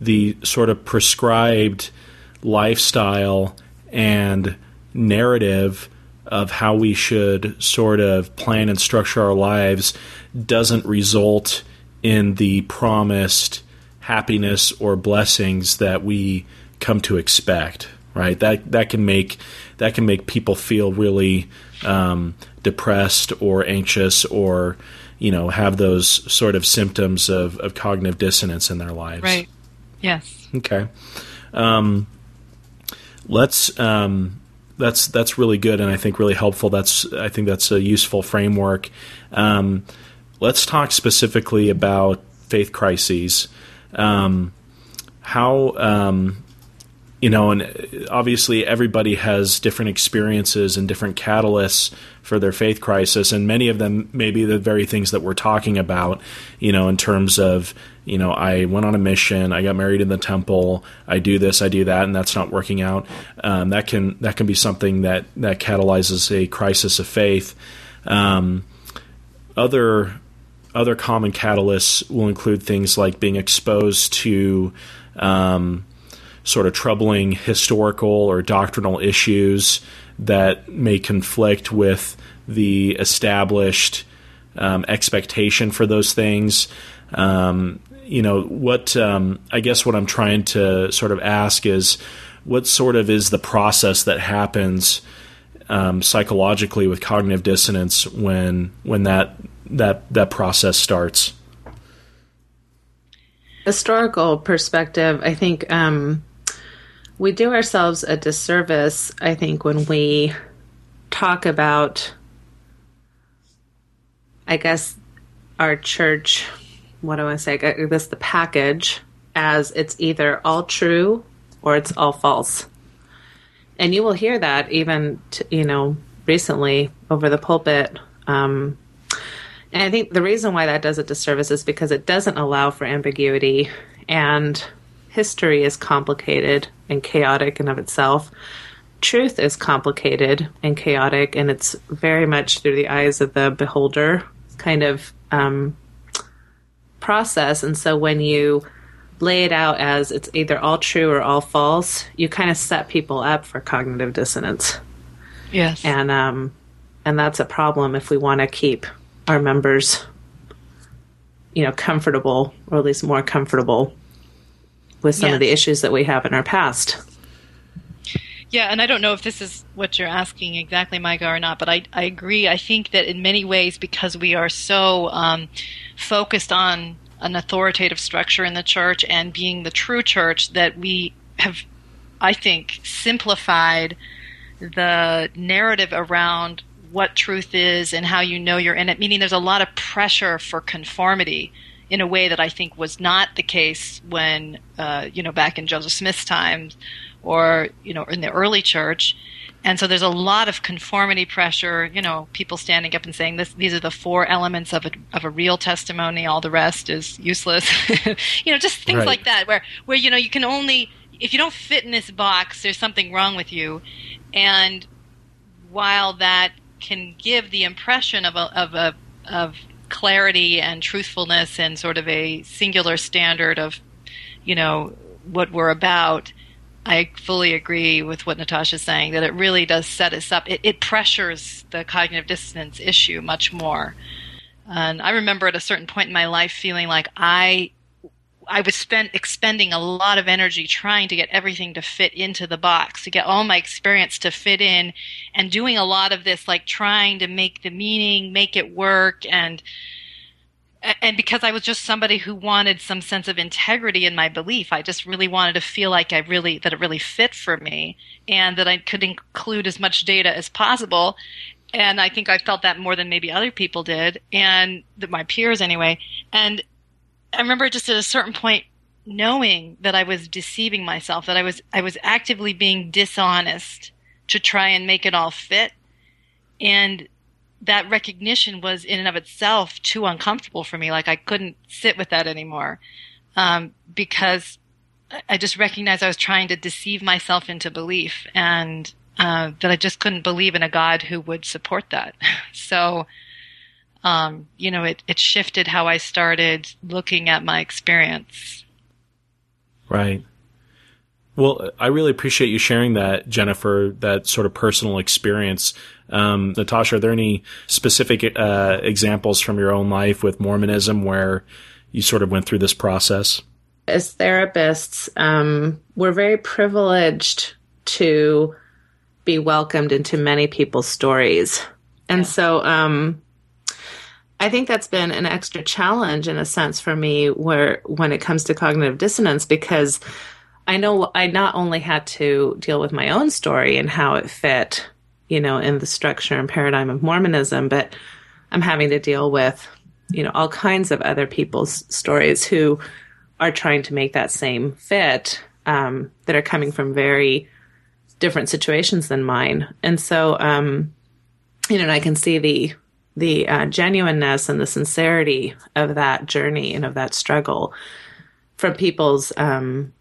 the sort of prescribed lifestyle and narrative of how we should sort of plan and structure our lives doesn't result in the promised happiness or blessings that we come to expect right? That that can make that can make people feel really um, depressed or anxious or you know have those sort of symptoms of, of cognitive dissonance in their lives Right. Yes. Okay. Um, let's. Um, that's that's really good, and I think really helpful. That's I think that's a useful framework. Um, let's talk specifically about faith crises. Um, how um, you know, and obviously everybody has different experiences and different catalysts for their faith crisis, and many of them may be the very things that we're talking about. You know, in terms of you know, I went on a mission, I got married in the temple, I do this, I do that, and that's not working out. Um, that can that can be something that that catalyzes a crisis of faith. Um, other other common catalysts will include things like being exposed to um, sort of troubling historical or doctrinal issues that may conflict with the established um, expectation for those things. Um, you know, what um, I guess what I'm trying to sort of ask is what sort of is the process that happens um, psychologically with cognitive dissonance when when that that that process starts historical perspective i think um, we do ourselves a disservice i think when we talk about i guess our church what do i say? I guess the package as it's either all true or it's all false. And you will hear that even you know recently over the pulpit. Um, and i think the reason why that does a disservice is because it doesn't allow for ambiguity. And history is complicated and chaotic in of itself truth is complicated and chaotic and it's very much through the eyes of the beholder kind of um, process and so when you lay it out as it's either all true or all false, you kind of set people up for cognitive dissonance. Yes. And um and that's a problem if we want to keep our members you know comfortable or at least more comfortable with some of the issues that we have in our past. Yeah, and I don't know if this is what you're asking exactly, Micah, or not, but I, I agree. I think that in many ways, because we are so um, focused on an authoritative structure in the church and being the true church that we have, I think, simplified the narrative around what truth is and how you know you're in it, meaning there's a lot of pressure for conformity in a way that I think was not the case when, uh, you know, back in Joseph Smith's times or, you know, in the early church. And so there's a lot of conformity pressure, you know, people standing up and saying this, these are the four elements of a, of a real testimony. All the rest is useless. you know, just things Right. like that where, where, you know, you can only, if you don't fit in this box, there's something wrong with you. And while that can give the impression of a, of a, of clarity and truthfulness and sort of a singular standard of, you know, what we're about, I fully agree with what Natasha's saying that it really does set us up. It, it pressures the cognitive dissonance issue much more. And I remember at a certain point in my life feeling like I I was spent expending a lot of energy trying to get everything to fit into the box, to get all my experience to fit in, and doing a lot of this, like trying to make the meaning, make it work, and and because I was just somebody who wanted some sense of integrity in my belief, I just really wanted to feel like I really that it really fit for me, and that I could include as much data as possible. And I think I felt that more than maybe other people did, and my peers anyway. And I remember just at a certain point knowing that I was deceiving myself, that I was I was actively being dishonest to try and make it all fit. And that recognition was in and of itself too uncomfortable for me. Like I couldn't sit with that anymore. Um, because I- just recognized I was trying to deceive myself into belief and uh, that I just couldn't believe in a God who would support that. So, um, you know, it, it shifted how I started looking at my experience. Right. Well, I really appreciate you sharing that, Jennifer, that sort of personal experience. Um, Natasha, are there any specific uh, examples from your own life with Mormonism where you sort of went through this process? as therapists, um, we're very privileged to be welcomed into many people's stories. And so um, I think that's been an extra challenge in a sense for me where when it comes to cognitive dissonance because I know I not only had to deal with my own story and how it fit, you know, in the structure and paradigm of Mormonism, but I'm having to deal with, you know, all kinds of other people's stories who are trying to make that same fit um, that are coming from very different situations than mine. And so, um, you know, and I can see the the uh, genuineness and the sincerity of that journey and of that struggle from people's um,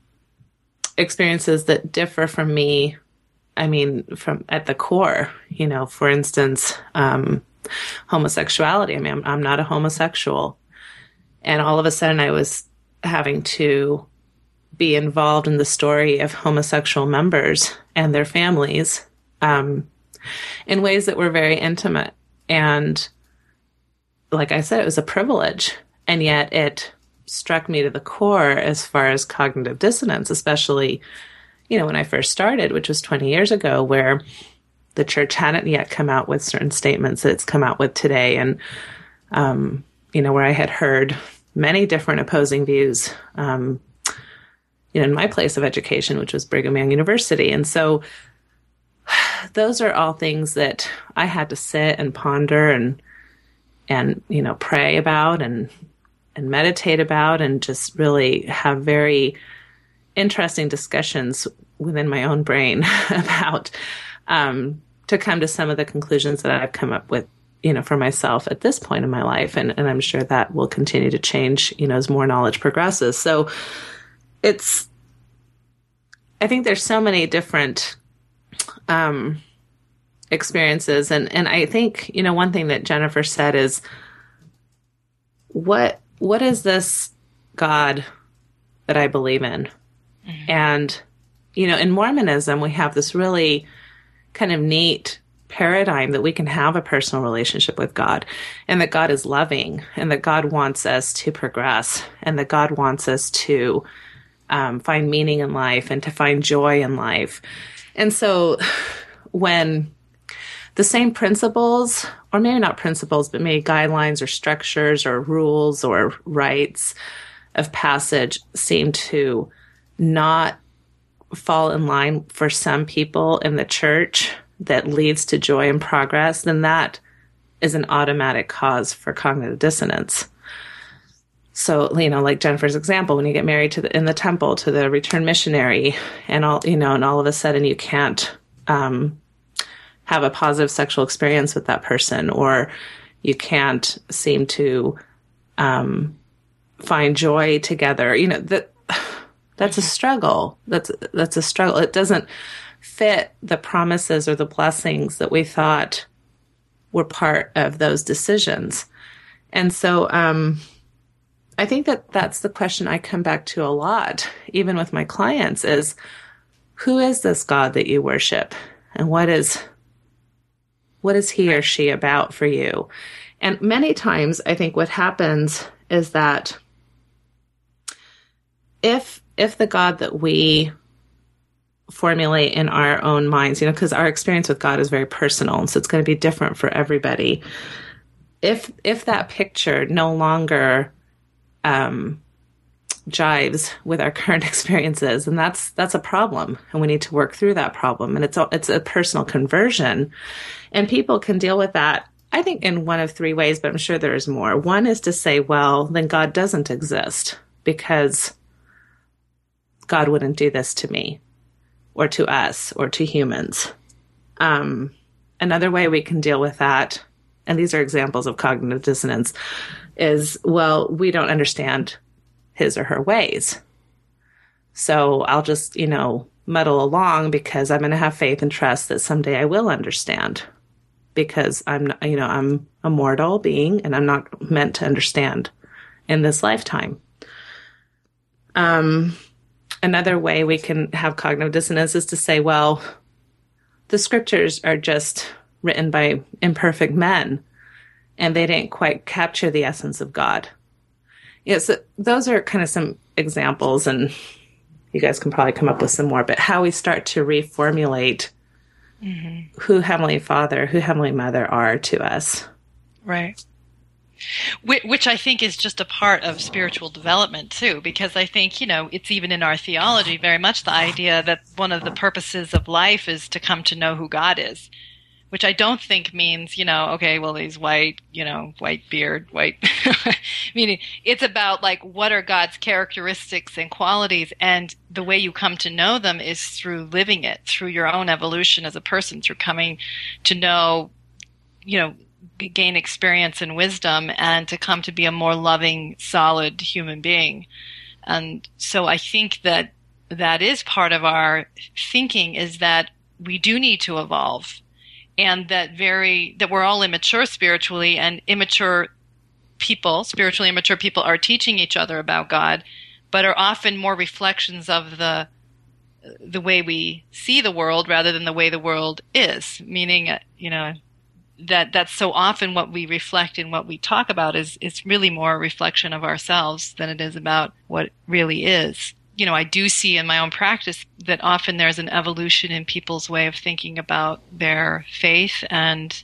experiences that differ from me. I mean, from at the core, you know, for instance, um, homosexuality. I mean, I'm, I'm not a homosexual, and all of a sudden, I was having to be involved in the story of homosexual members and their families um, in ways that were very intimate. And like I said, it was a privilege. And yet it struck me to the core as far as cognitive dissonance, especially, you know, when I first started, which was 20 years ago, where the church hadn't yet come out with certain statements that it's come out with today. And, um, you know, where I had heard many different opposing views, um, you know, in my place of education, which was Brigham Young University. And so those are all things that I had to sit and ponder and, and, you know, pray about and, and meditate about and just really have very interesting discussions within my own brain about, um, to come to some of the conclusions that I've come up with you know, for myself at this point in my life. And, and I'm sure that will continue to change, you know, as more knowledge progresses. So it's, I think there's so many different, um, experiences. And, and I think, you know, one thing that Jennifer said is, what, what is this God that I believe in? Mm-hmm. And, you know, in Mormonism, we have this really kind of neat paradigm that we can have a personal relationship with God and that God is loving and that God wants us to progress and that God wants us to um, find meaning in life and to find joy in life. And so when the same principles, or maybe not principles, but maybe guidelines or structures or rules or rites of passage seem to not fall in line for some people in the church that leads to joy and progress, then that is an automatic cause for cognitive dissonance. So, you know, like Jennifer's example, when you get married to the, in the temple to the returned missionary and all, you know, and all of a sudden you can't, um, have a positive sexual experience with that person or you can't seem to, um, find joy together, you know, that, that's a struggle. That's, that's a struggle. It doesn't, fit the promises or the blessings that we thought were part of those decisions. And so um, I think that that's the question I come back to a lot, even with my clients, is who is this God that you worship? And what is what is he or she about for you? And many times I think what happens is that if if the God that we formulate in our own minds, you know, because our experience with God is very personal, so it's going to be different for everybody. If if that picture no longer um, jives with our current experiences, and that's that's a problem, and we need to work through that problem. And it's a, it's a personal conversion, and people can deal with that. I think in one of three ways, but I'm sure there's more. One is to say, well, then God doesn't exist because God wouldn't do this to me or to us or to humans. Um, another way we can deal with that, and these are examples of cognitive dissonance, is well, we don't understand his or her ways. So I'll just, you know, muddle along because I'm going to have faith and trust that someday I will understand because I'm, you know, I'm a mortal being and I'm not meant to understand in this lifetime. Um, another way we can have cognitive dissonance is to say, well, the scriptures are just written by imperfect men and they didn't quite capture the essence of God. Yes, yeah, so those are kind of some examples, and you guys can probably come up with some more, but how we start to reformulate mm-hmm. who Heavenly Father, who Heavenly Mother are to us. Right which I think is just a part of spiritual development too, because I think, you know, it's even in our theology very much the idea that one of the purposes of life is to come to know who God is, which I don't think means, you know, okay, well, he's white, you know, white beard, white, meaning it's about like, what are God's characteristics and qualities? And the way you come to know them is through living it, through your own evolution as a person, through coming to know, you know, gain experience and wisdom and to come to be a more loving, solid human being. And so I think that that is part of our thinking is that we do need to evolve and that very, that we're all immature spiritually and immature people, spiritually immature people are teaching each other about God, but are often more reflections of the the way we see the world rather than the way the world is. Meaning, uh, you know, that that's so often what we reflect and what we talk about is is really more a reflection of ourselves than it is about what really is. You know, I do see in my own practice that often there's an evolution in people's way of thinking about their faith and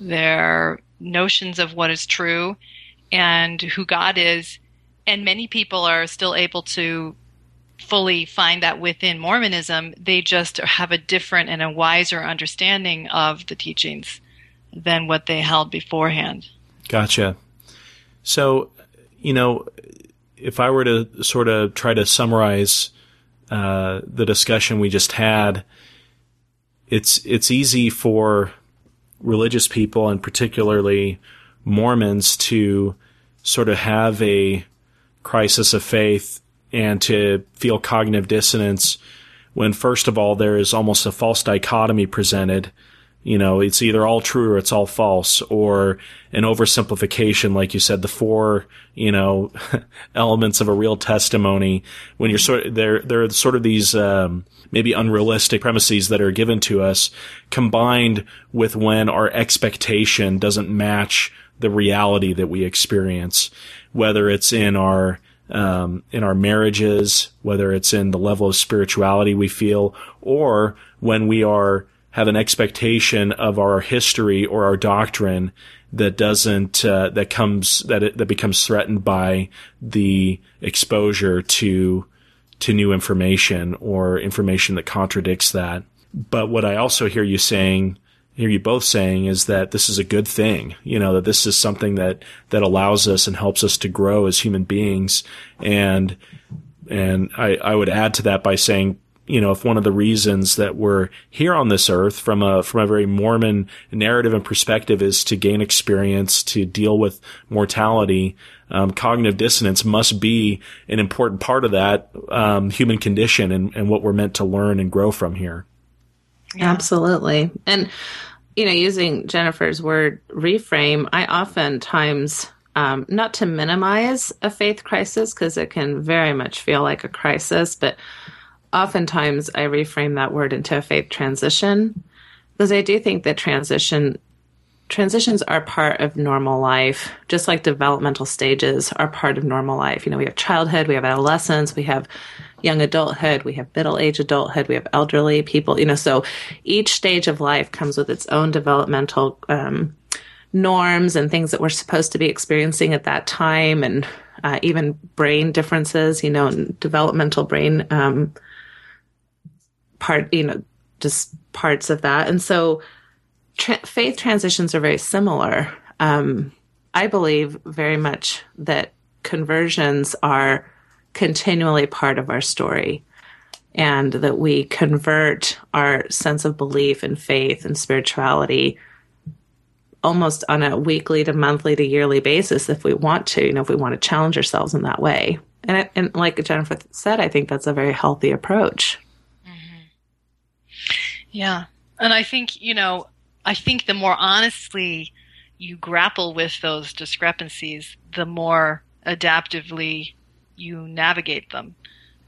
their notions of what is true and who God is. And many people are still able to fully find that within Mormonism. They just have a different and a wiser understanding of the teachings than what they held beforehand. Gotcha. So, you know, if I were to sort of try to summarize uh, the discussion we just had, it's it's easy for religious people and particularly Mormons to sort of have a crisis of faith and to feel cognitive dissonance when first of all there is almost a false dichotomy presented you know, it's either all true or it's all false, or an oversimplification, like you said, the four, you know, elements of a real testimony. When you're sort of, there, there are sort of these, um, maybe unrealistic premises that are given to us combined with when our expectation doesn't match the reality that we experience, whether it's in our, um, in our marriages, whether it's in the level of spirituality we feel, or when we are have an expectation of our history or our doctrine that doesn't uh, that comes that it, that becomes threatened by the exposure to to new information or information that contradicts that. But what I also hear you saying, hear you both saying, is that this is a good thing. You know that this is something that that allows us and helps us to grow as human beings. And and I, I would add to that by saying you know, if one of the reasons that we're here on this earth from a, from a very Mormon narrative and perspective is to gain experience, to deal with mortality, um, cognitive dissonance must be an important part of that, um, human condition and, and what we're meant to learn and grow from here. Absolutely. And, you know, using Jennifer's word reframe, I oftentimes, um, not to minimize a faith crisis, because it can very much feel like a crisis, but oftentimes I reframe that word into a faith transition because I do think that transition transitions are part of normal life, just like developmental stages are part of normal life. You know, we have childhood, we have adolescence, we have young adulthood, we have middle age adulthood, we have elderly people, you know, so each stage of life comes with its own developmental um, norms and things that we're supposed to be experiencing at that time and uh, even brain differences, you know, developmental brain um, part, you know, just parts of that. And so tra- faith transitions are very similar. Um, I believe very much that conversions are continually part of our story and that we convert our sense of belief and faith and spirituality almost on a weekly to monthly to yearly basis if we want to, you know, if we want to challenge ourselves in that way. And, it, and like Jennifer said, I think that's a very healthy approach. Yeah. And I think, you know, I think the more honestly you grapple with those discrepancies, the more adaptively you navigate them.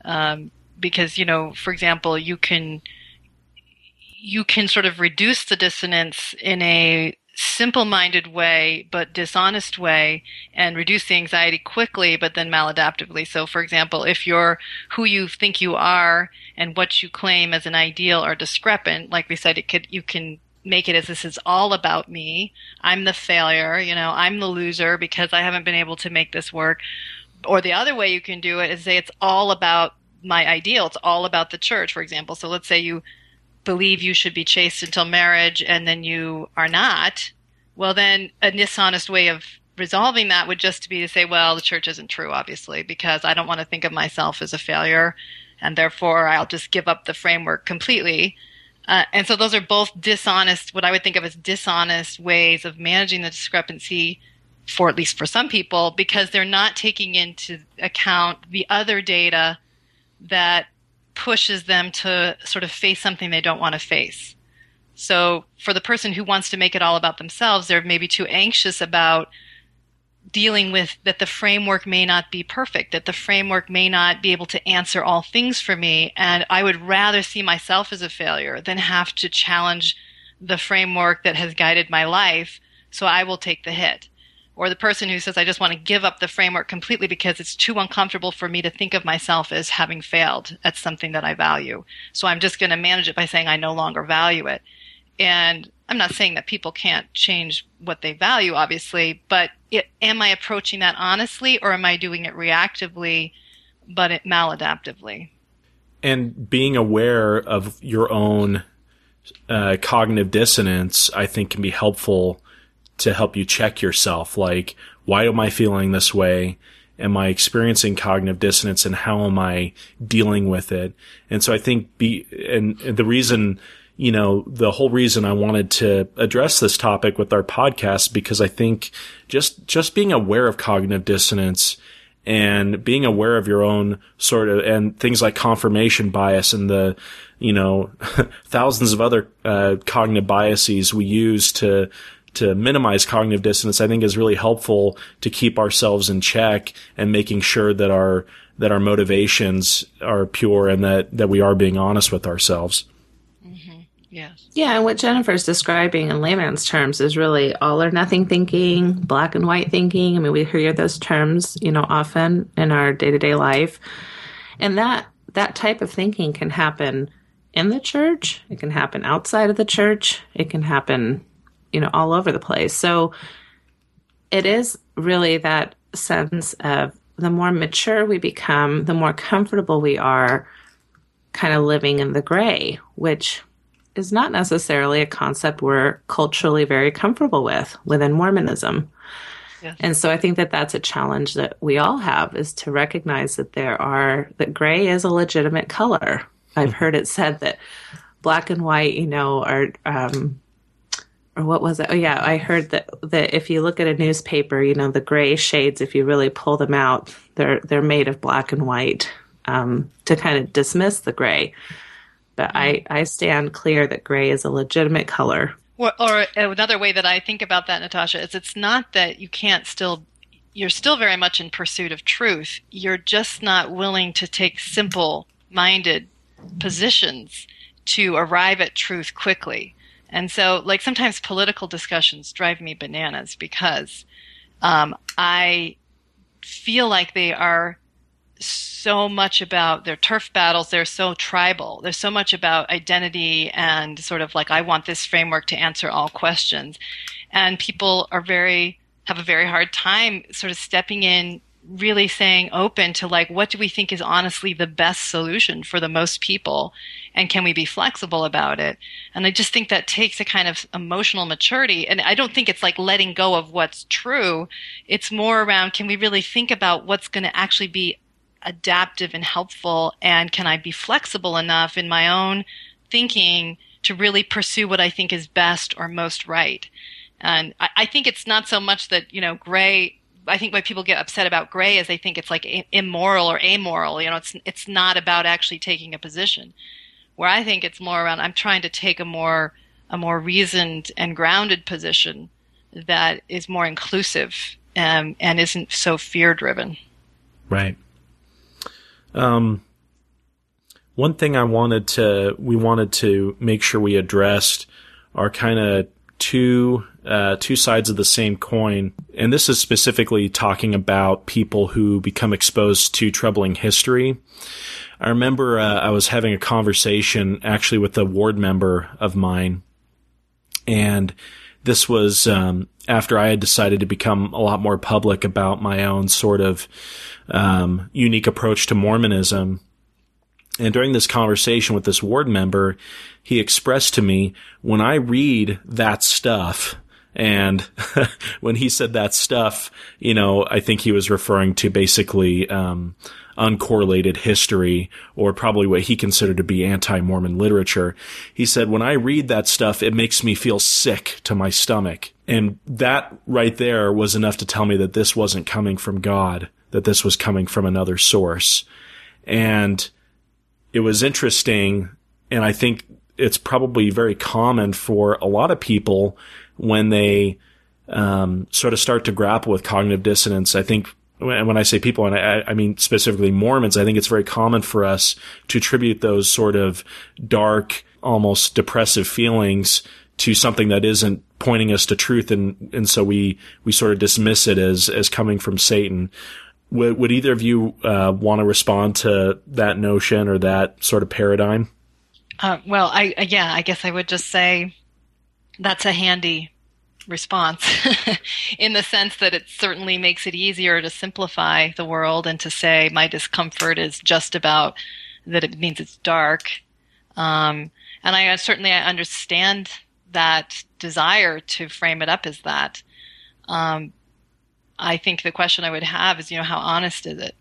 Um, because, you know, for example, you can you can sort of reduce the dissonance in a simple minded way, but dishonest way, and reduce the anxiety quickly, but then maladaptively. So, for example, if you're who you think you are and what you claim as an ideal are discrepant, like we said, it could, you can make it as this is all about me. I'm the failure, you know, I'm the loser because I haven't been able to make this work. Or the other way you can do it is say it's all about my ideal. It's all about the church, for example. So let's say you believe you should be chaste until marriage and then you are not, well, then a dishonest way of resolving that would just be to say, well, the church isn't true, obviously, because I don't want to think of myself as a failure, and therefore I'll just give up the framework completely. Uh, and so those are both dishonest, what I would think of as dishonest ways of managing the discrepancy for at least for some people, because they're not taking into account the other data that pushes them to sort of face something they don't want to face. So for the person who wants to make it all about themselves, they're maybe too anxious about dealing with that the framework may not be perfect, that the framework may not be able to answer all things for me. And I would rather see myself as a failure than have to challenge the framework that has guided my life. So I will take the hit. Or the person who says, I just want to give up the framework completely because it's too uncomfortable for me to think of myself as having failed at something that I value. So I'm just going to manage it by saying I no longer value it. And I'm not saying that people can't change what they value, obviously, but it, am I approaching that honestly or am I doing it reactively, but it maladaptively? And being aware of your own uh, cognitive dissonance, I think, can be helpful to help you check yourself. Like, why am I feeling this way? Am I experiencing cognitive dissonance and how am I dealing with it? And so I think be, and, and the reason you know, the whole reason I wanted to address this topic with our podcast because I think just just being aware of cognitive dissonance and being aware of your own sort of and things like confirmation bias and the you know thousands of other uh, cognitive biases we use to to minimize cognitive dissonance I think is really helpful to keep ourselves in check and making sure that our that our motivations are pure and that that we are being honest with ourselves. Yes. Yeah, and what Jennifer's describing in layman's terms is really all or nothing thinking, black and white thinking. I mean, we hear those terms, you know, often in our day-to-day life. And that that type of thinking can happen in the church, it can happen outside of the church, it can happen, you know, all over the place. So it is really that sense of the more mature we become, the more comfortable we are kind of living in the gray, which is not necessarily a concept we're culturally very comfortable with within Mormonism. Yes. And so I think that that's a challenge that we all have is to recognize that there are, that gray is a legitimate color. I've heard it said that black and white, you know, are, um, or what was it? Oh yeah, I heard that that if you look at a newspaper, you know, the gray shades, if you really pull them out, they're they're made of black and white um, to kind of dismiss the gray. But I, I stand clear that gray is a legitimate color. Or, or another way that I think about that, Natasha, is it's not that you can't still you're still very much in pursuit of truth. You're just not willing to take simple minded positions to arrive at truth quickly. And so, like, sometimes political discussions drive me bananas because um, I feel like they are so much about their turf battles. They're so tribal. There's so much about identity and sort of like, I want this framework to answer all questions. And people are very, have a very hard time sort of stepping in, really saying open to like, what do we think is honestly the best solution for the most people? And can we be flexible about it? And I just think that takes a kind of emotional maturity. And I don't think it's like letting go of what's true. It's more around, can we really think about what's going to actually be adaptive and helpful? And can I be flexible enough in my own thinking to really pursue what I think is best or most right? And I, I think it's not so much that, you know, gray I think why people get upset about gray is they think it's like immoral or amoral. You know, it's it's not about actually taking a position. Where I think it's more around I'm trying to take a more a more reasoned and grounded position that is more inclusive um, and isn't so fear driven. Right. Um, one thing I wanted to, we wanted to make sure we addressed are kind of two, uh, two sides of the same coin. And this is specifically talking about people who become exposed to troubling history. I remember uh, I was having a conversation actually with a ward member of mine, and this was um, after I had decided to become a lot more public about my own sort of um, unique approach to Mormonism. And during this conversation with this ward member, he expressed to me, when I read that stuff, and when he said that stuff, you know, I think he was referring to basically, um, uncorrelated history or probably what he considered to be anti-Mormon literature. He said, when I read that stuff, it makes me feel sick to my stomach. And that right there was enough to tell me that this wasn't coming from God that this was coming from another source. And it was interesting. And I think it's probably very common for a lot of people when they um, sort of start to grapple with cognitive dissonance, I think when I say people, and I, I, mean specifically Mormons, I think it's very common for us to attribute those sort of dark, almost depressive feelings to something that isn't pointing us to truth, and and so we we sort of dismiss it as as coming from Satan. Would, would either of you uh, want to respond to that notion or that sort of paradigm? Uh, well, I yeah, I guess I would just say that's a handy response in the sense that it certainly makes it easier to simplify the world and to say my discomfort is just about that it means it's dark. Um, and I certainly I understand that desire to frame it up as that. Um, I think the question I would have is, you know, how honest is it?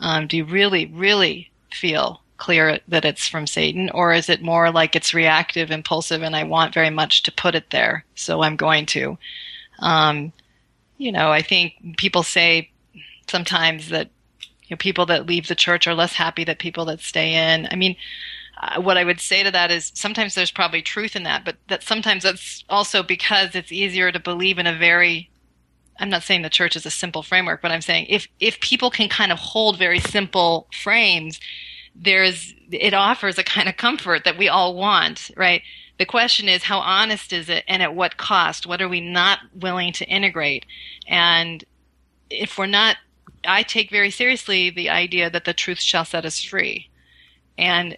Um, do you really, really feel clear that it's from Satan, or is it more like it's reactive, impulsive, and I want very much to put it there, so I'm going to? Um, you know, I think people say sometimes that you know people that leave the church are less happy than people that stay in. I mean, uh, what I would say to that is sometimes there's probably truth in that, but that sometimes that's also because it's easier to believe in a very I'm not saying the church is a simple framework, but I'm saying if if people can kind of hold very simple frames, there's it offers a kind of comfort that we all want, right? The question is how honest is it and at what cost? What are we not willing to integrate? And if we're not I take very seriously the idea that the truth shall set us free. And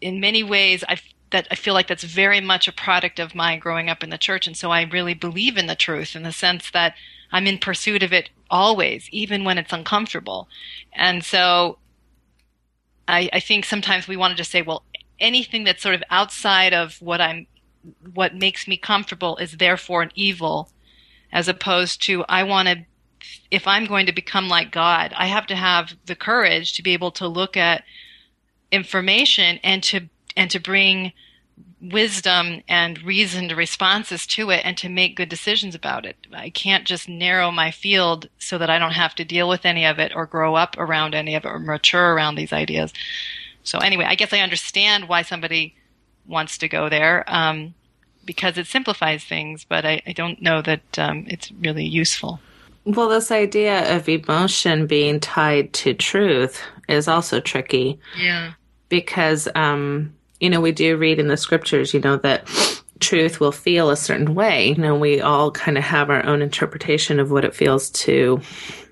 in many ways I that I feel like that's very much a product of my growing up in the church and so I really believe in the truth in the sense that I'm in pursuit of it always, even when it's uncomfortable. And so I, I think sometimes we want to just say, well, anything that's sort of outside of what I'm, what makes me comfortable is therefore an evil, as opposed to I want to, if I'm going to become like God, I have to have the courage to be able to look at information and to, and to bring wisdom and reasoned responses to it and to make good decisions about it. I can't just narrow my field so that I don't have to deal with any of it or grow up around any of it or mature around these ideas. So anyway, I guess I understand why somebody wants to go there um, because it simplifies things, but I, I don't know that um, it's really useful. Well, this idea of emotion being tied to truth is also tricky. Yeah. Because um, you know, we do read in the scriptures, you know, that truth will feel a certain way. You know, we all kind of have our own interpretation of what it feels to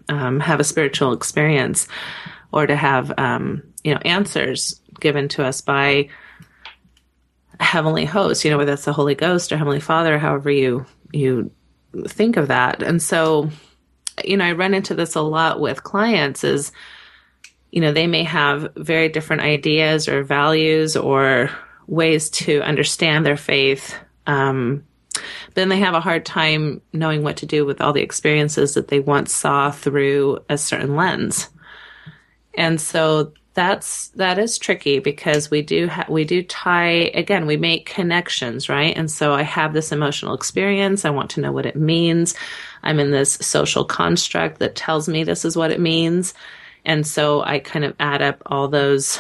um, have a spiritual experience or to have, um, you know, answers given to us by heavenly hosts, you know, whether it's the Holy Ghost or Heavenly Father, however you, you think of that. And so, you know, I run into this a lot with clients is, you know, they may have very different ideas or values or ways to understand their faith. Um, then they have a hard time knowing what to do with all the experiences that they once saw through a certain lens. And so that's that is tricky because we do ha- we do tie again we make connections right and so i have this emotional experience i want to know what it means i'm in this social construct that tells me this is what it means and so I kind of add up all those,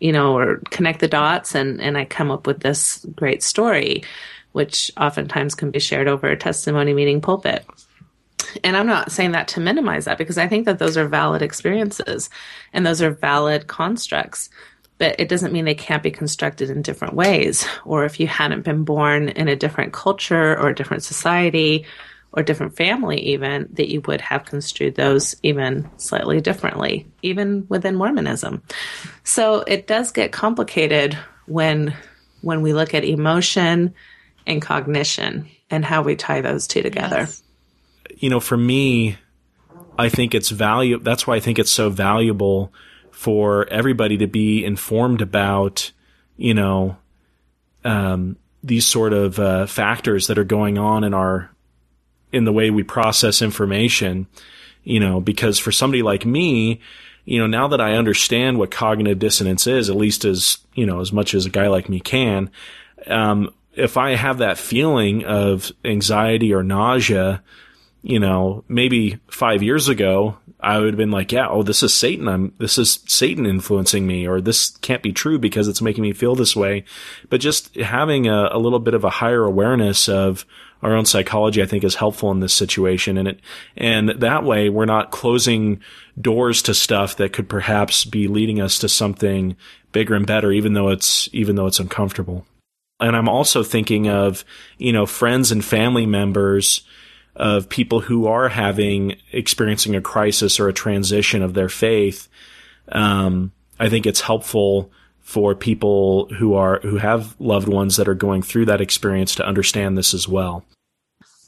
you know, or connect the dots and, and I come up with this great story, which oftentimes can be shared over a testimony meeting pulpit. And I'm not saying that to minimize that because I think that those are valid experiences and those are valid constructs. But it doesn't mean they can't be constructed in different ways. Or if you hadn't been born in a different culture or a different society or different family even that you would have construed those even slightly differently even within mormonism so it does get complicated when when we look at emotion and cognition and how we tie those two together yes. you know for me i think it's value that's why i think it's so valuable for everybody to be informed about you know um, these sort of uh, factors that are going on in our in the way we process information, you know, because for somebody like me, you know, now that I understand what cognitive dissonance is, at least as, you know, as much as a guy like me can, um, if I have that feeling of anxiety or nausea, you know, maybe five years ago, I would have been like, yeah, oh, this is Satan. I'm, this is Satan influencing me, or this can't be true because it's making me feel this way. But just having a, a little bit of a higher awareness of our own psychology, I think is helpful in this situation. And it, and that way we're not closing doors to stuff that could perhaps be leading us to something bigger and better, even though it's, even though it's uncomfortable. And I'm also thinking of, you know, friends and family members of people who are having experiencing a crisis or a transition of their faith. Um, I think it's helpful for people who are who have loved ones that are going through that experience to understand this as well.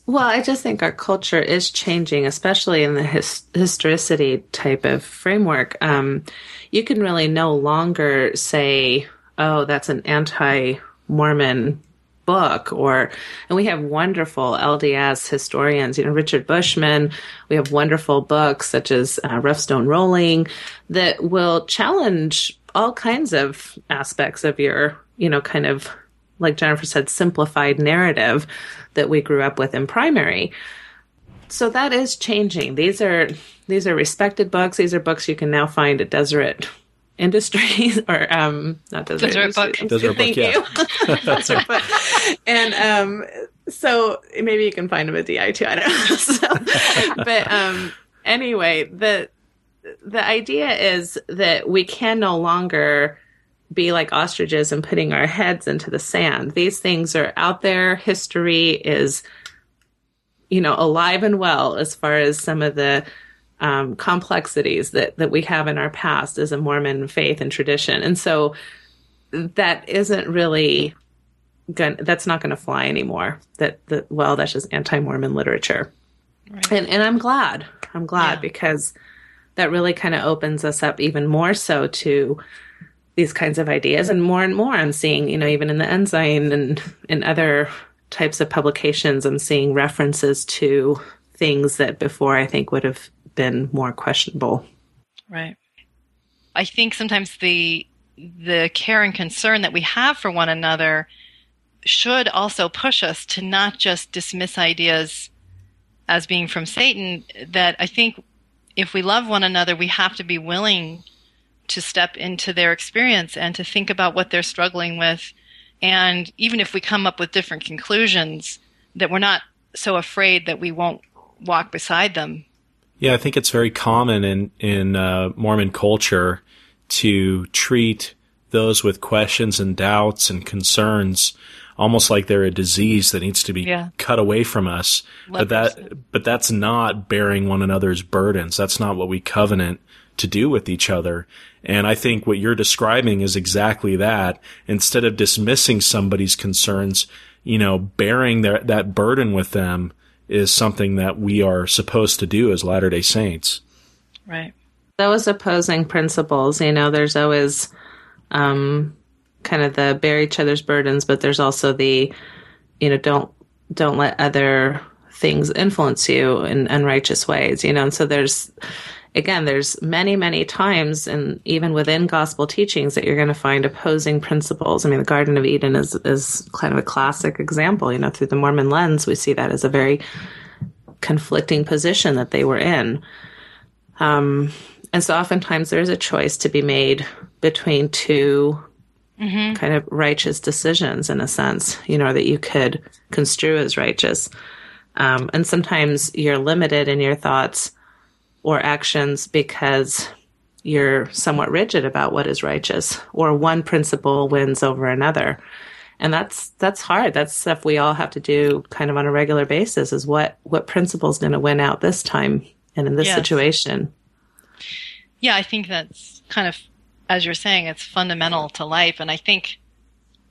Well, I just think our culture is changing, especially in the his- historicity type of framework. Um, you can really no longer say, "Oh, that's an anti-Mormon book or and we have wonderful LDS historians, you know, Richard Bushman. We have wonderful books such as uh, Rough Stone Rolling that will challenge all kinds of aspects of your, you know, kind of like Jennifer said, simplified narrative that we grew up with in primary. So that is changing. These are these are respected books. These are books you can now find at Deseret Industries or um not Deseret, Deseret Book. Deseret Thank Book, you. Deseret Book. And um so maybe you can find them at DI too. I don't know. So, but um anyway, the the idea is that we can no longer be like ostriches and putting our heads into the sand. These things are out there. History is, you know, alive and well as far as some of the um, complexities that, that we have in our past as a Mormon faith and tradition. And so that isn't really going that's not going to fly anymore. That, that, well, that's just anti-Mormon literature. Right. And, and I'm glad. I'm glad Yeah. because that really kind of opens us up even more so to these kinds of ideas and more and more I'm seeing, you know, even in the Ensign and in other types of publications, I'm seeing references to things that before I think would have been more questionable. Right. I think sometimes the the care and concern that we have for one another should also push us to not just dismiss ideas as being from Satan. That I think if we love one another, we have to be willing to step into their experience and to think about what they're struggling with. And even if we come up with different conclusions, that we're not so afraid that we won't walk beside them Yeah, I think it's very common in in uh, Mormon culture to treat those with questions and doubts and concerns almost like they're a disease that needs to be Yeah. cut away from us. But that but that's not bearing one another's burdens. That's not what we covenant to do with each other. And I think what you're describing is exactly that. Instead of dismissing somebody's concerns, you know, bearing their, that burden with them is something that we are supposed to do as Latter-day Saints. Right. Those opposing principles, you know, there's always um, kind of the bear each other's burdens, but there's also the, you know, don't don't let other things influence you in unrighteous ways, you know. And so there's again, there's many, many times, and even within gospel teachings, that you're going to find opposing principles. I mean, the Garden of Eden is is kind of a classic example. You know, through the Mormon lens, we see that as a very conflicting position that they were in. Um, and so oftentimes there is a choice to be made between 2 kind of righteous decisions in a sense, you know, that you could construe as righteous. Um, and sometimes you're limited in your thoughts or actions because you're somewhat rigid about what is righteous or one principle wins over another. And that's that's hard. That's stuff we all have to do kind of on a regular basis is what what principle is going to win out this time and in this Yes. situation. Yeah, I think that's kind of, as you're saying, it's fundamental to life. And I think,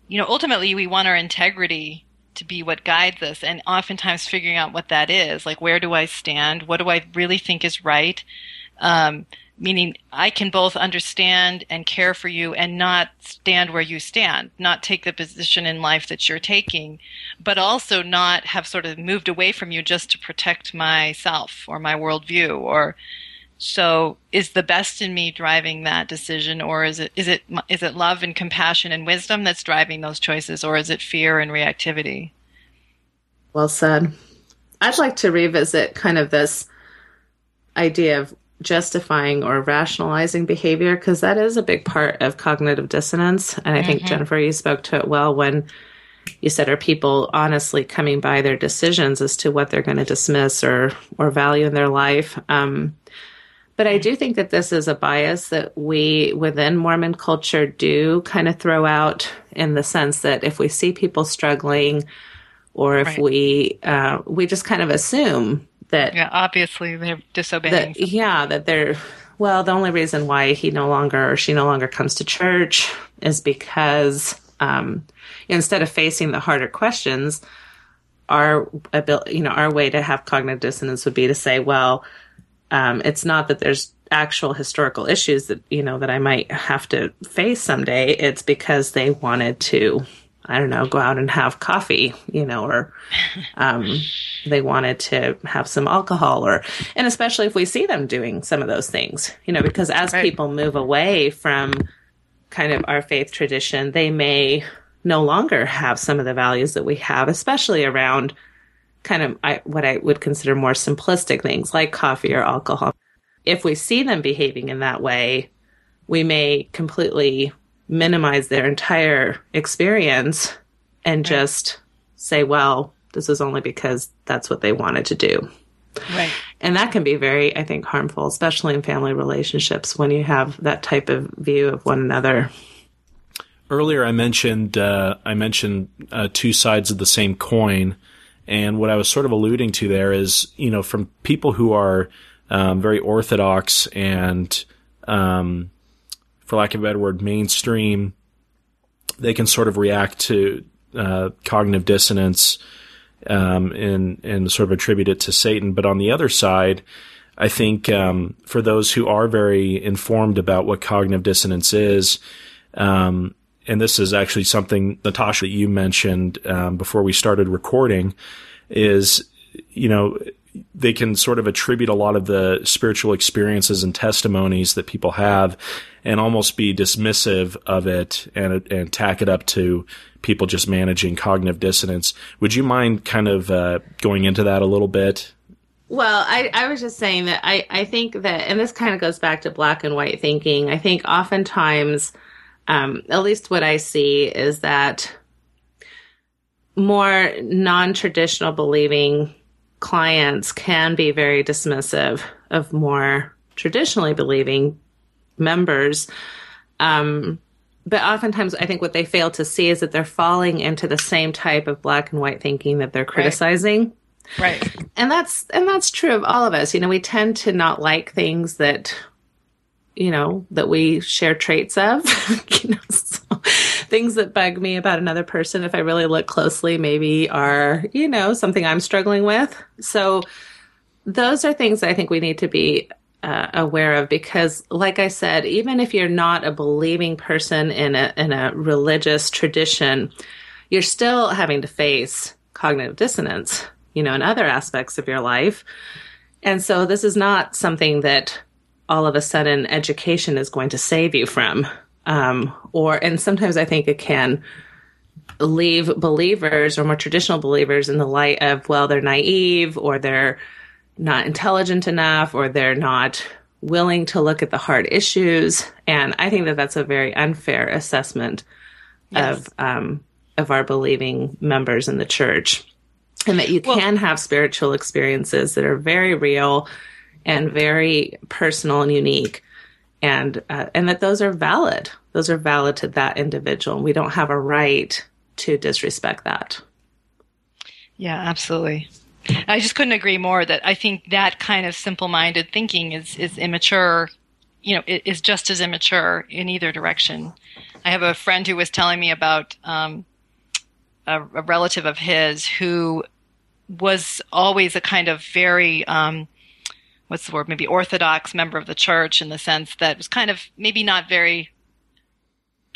you know, ultimately we want our integrity to be what guides us. And oftentimes figuring out what that is, like where do I stand? What do I really think is right? Um, meaning I can both understand and care for you and not stand where you stand, not take the position in life that you're taking, but also not have sort of moved away from you just to protect myself or my worldview or, so is the best in me driving that decision or is it is it is it love and compassion and wisdom that's driving those choices or is it fear and reactivity? Well said. I'd like to revisit kind of this idea of justifying or rationalizing behavior because that is a big part of cognitive dissonance. And I think, Jennifer, you spoke to it well when you said, are people honestly coming by their decisions as to what they're going to dismiss or, or value in their life? Um, but I do think that this is a bias that we within Mormon culture do kind of throw out in the sense that if we see people struggling, or if Right. we uh, we just kind of assume that Yeah, obviously they're disobeying. that yeah that they're well the only reason why he no longer or she no longer comes to church is because um, instead of facing the harder questions our ability, you know our way to have cognitive dissonance would be to say well um, it's not that there's actual historical issues that you know that I might have to face someday it's because they wanted to I don't know, go out and have coffee, you know, or um, they wanted to have some alcohol, or, and especially if we see them doing some of those things, you know, because as Right. people move away from kind of our faith tradition, they may no longer have some of the values that we have, especially around kind of I, what I would consider more simplistic things like coffee or alcohol. If we see them behaving in that way, we may completely minimize their entire experience and just say, well, this is only because that's what they wanted to do. right. And that can be very, I think, harmful, especially in family relationships when you have that type of view of one another. earlier I mentioned uh, I mentioned uh, two sides of the same coin, and what I was sort of alluding to there is you know from people who are um, very orthodox and um, for lack of a better word mainstream, they can sort of react to uh, cognitive dissonance um, and and sort of attribute it to Satan. But on the other side, I think um, for those who are very informed about what cognitive dissonance is, um, and this is actually something Natasha that you mentioned um, before we started recording, is you know they can sort of attribute a lot of the spiritual experiences and testimonies that people have and almost be dismissive of it and and tack it up to people just managing cognitive dissonance. Would you mind kind of uh, going into that a little bit? Well, I, I was just saying that I, I think that, and this kind of goes back to black and white thinking. I think oftentimes, um, at least what I see is that more non traditional believing clients can be very dismissive of more traditionally believing members. Um, but oftentimes, I think what they fail to see is that they're falling into the same type of black and white thinking that they're criticizing Right. and that's and that's true of all of us you know we tend to not like things that you know that we share traits of you know so, things that bug me about another person if i really look closely maybe are you know something i'm struggling with so those are things i think we need to be uh, aware of because like i said even if you're not a believing person in a in a religious tradition you're still having to face cognitive dissonance, you know, in other aspects of your life. And so this is not something that all of a sudden education is going to save you from. Um, or, and sometimes I think it can leave believers or more traditional believers in the light of, well, they're naive or they're not intelligent enough or they're not willing to look at the hard issues. And I think that that's a very unfair assessment of um, of our believing members in the church, and that you can have spiritual experiences that are very real and very personal and unique, and uh, and that those are valid. Those are valid to that individual. We don't have a right to disrespect that. Yeah, absolutely. I just couldn't agree more that I think that kind of simple-minded thinking is is immature. You know, is just as immature in either direction. I have a friend who was telling me about um, a, a relative of his who was always a kind of very um, what's the word maybe orthodox member of the church in the sense that was kind of maybe not very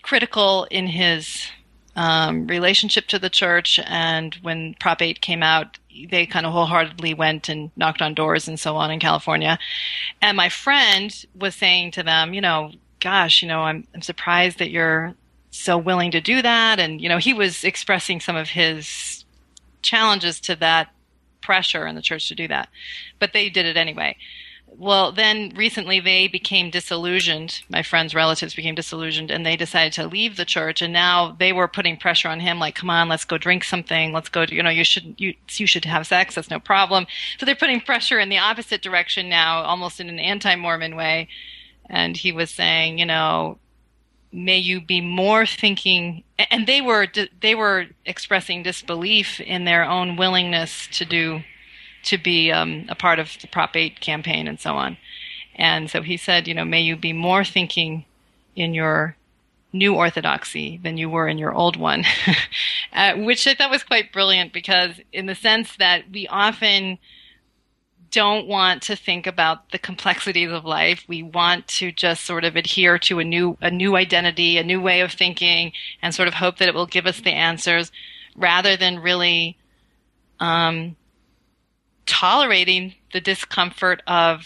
critical in his um, relationship to the church. And when Prop 8 came out, they kind of wholeheartedly went and knocked on doors and so on in California. And my friend was saying to them, you know, gosh, you know, I'm, I'm surprised that you're so willing to do that. And, you know, he was expressing some of his challenges to that pressure in the church to do that. But they did it anyway. well, then recently they became disillusioned. My friend's relatives became disillusioned and they decided to leave the church. And now they were putting pressure on him, like, come on, let's go drink something. Let's go to, you know, you should, you, you should have sex. That's no problem. So they're putting pressure in the opposite direction now, almost in an anti-Mormon way. And he was saying, you know, may you be more thinking and they were they were expressing disbelief in their own willingness to do to be um, a part of the Prop 8 campaign and so on. And so he said, you know, may you be more thinking in your new orthodoxy than you were in your old one, uh, which I thought was quite brilliant because, in the sense that we often don't want to think about the complexities of life. We want to just sort of adhere to a new a new identity, a new way of thinking, and sort of hope that it will give us the answers, rather than really um, tolerating the discomfort of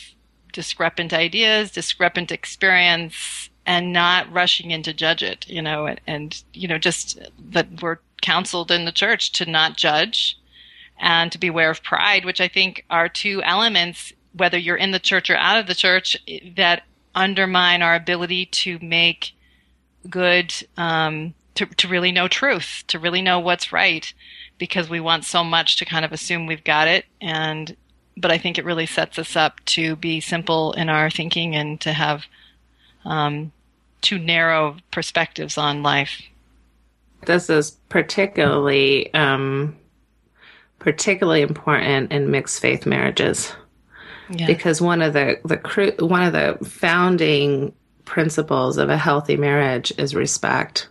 discrepant ideas, discrepant experience, and not rushing in to judge it, you know, and, and, you know, just that we're counseled in the church to not judge and to beware of pride, which I think are two elements, whether you're in the church or out of the church, that undermine our ability to make good, um, to, to really know truth, to really know what's right because we want so much to kind of assume we've got it and but I think it really sets us up to be simple in our thinking and to have um, too narrow perspectives on life. This is particularly um, particularly important in mixed faith marriages yeah. because one of the the one of the founding principles of a healthy marriage is respect.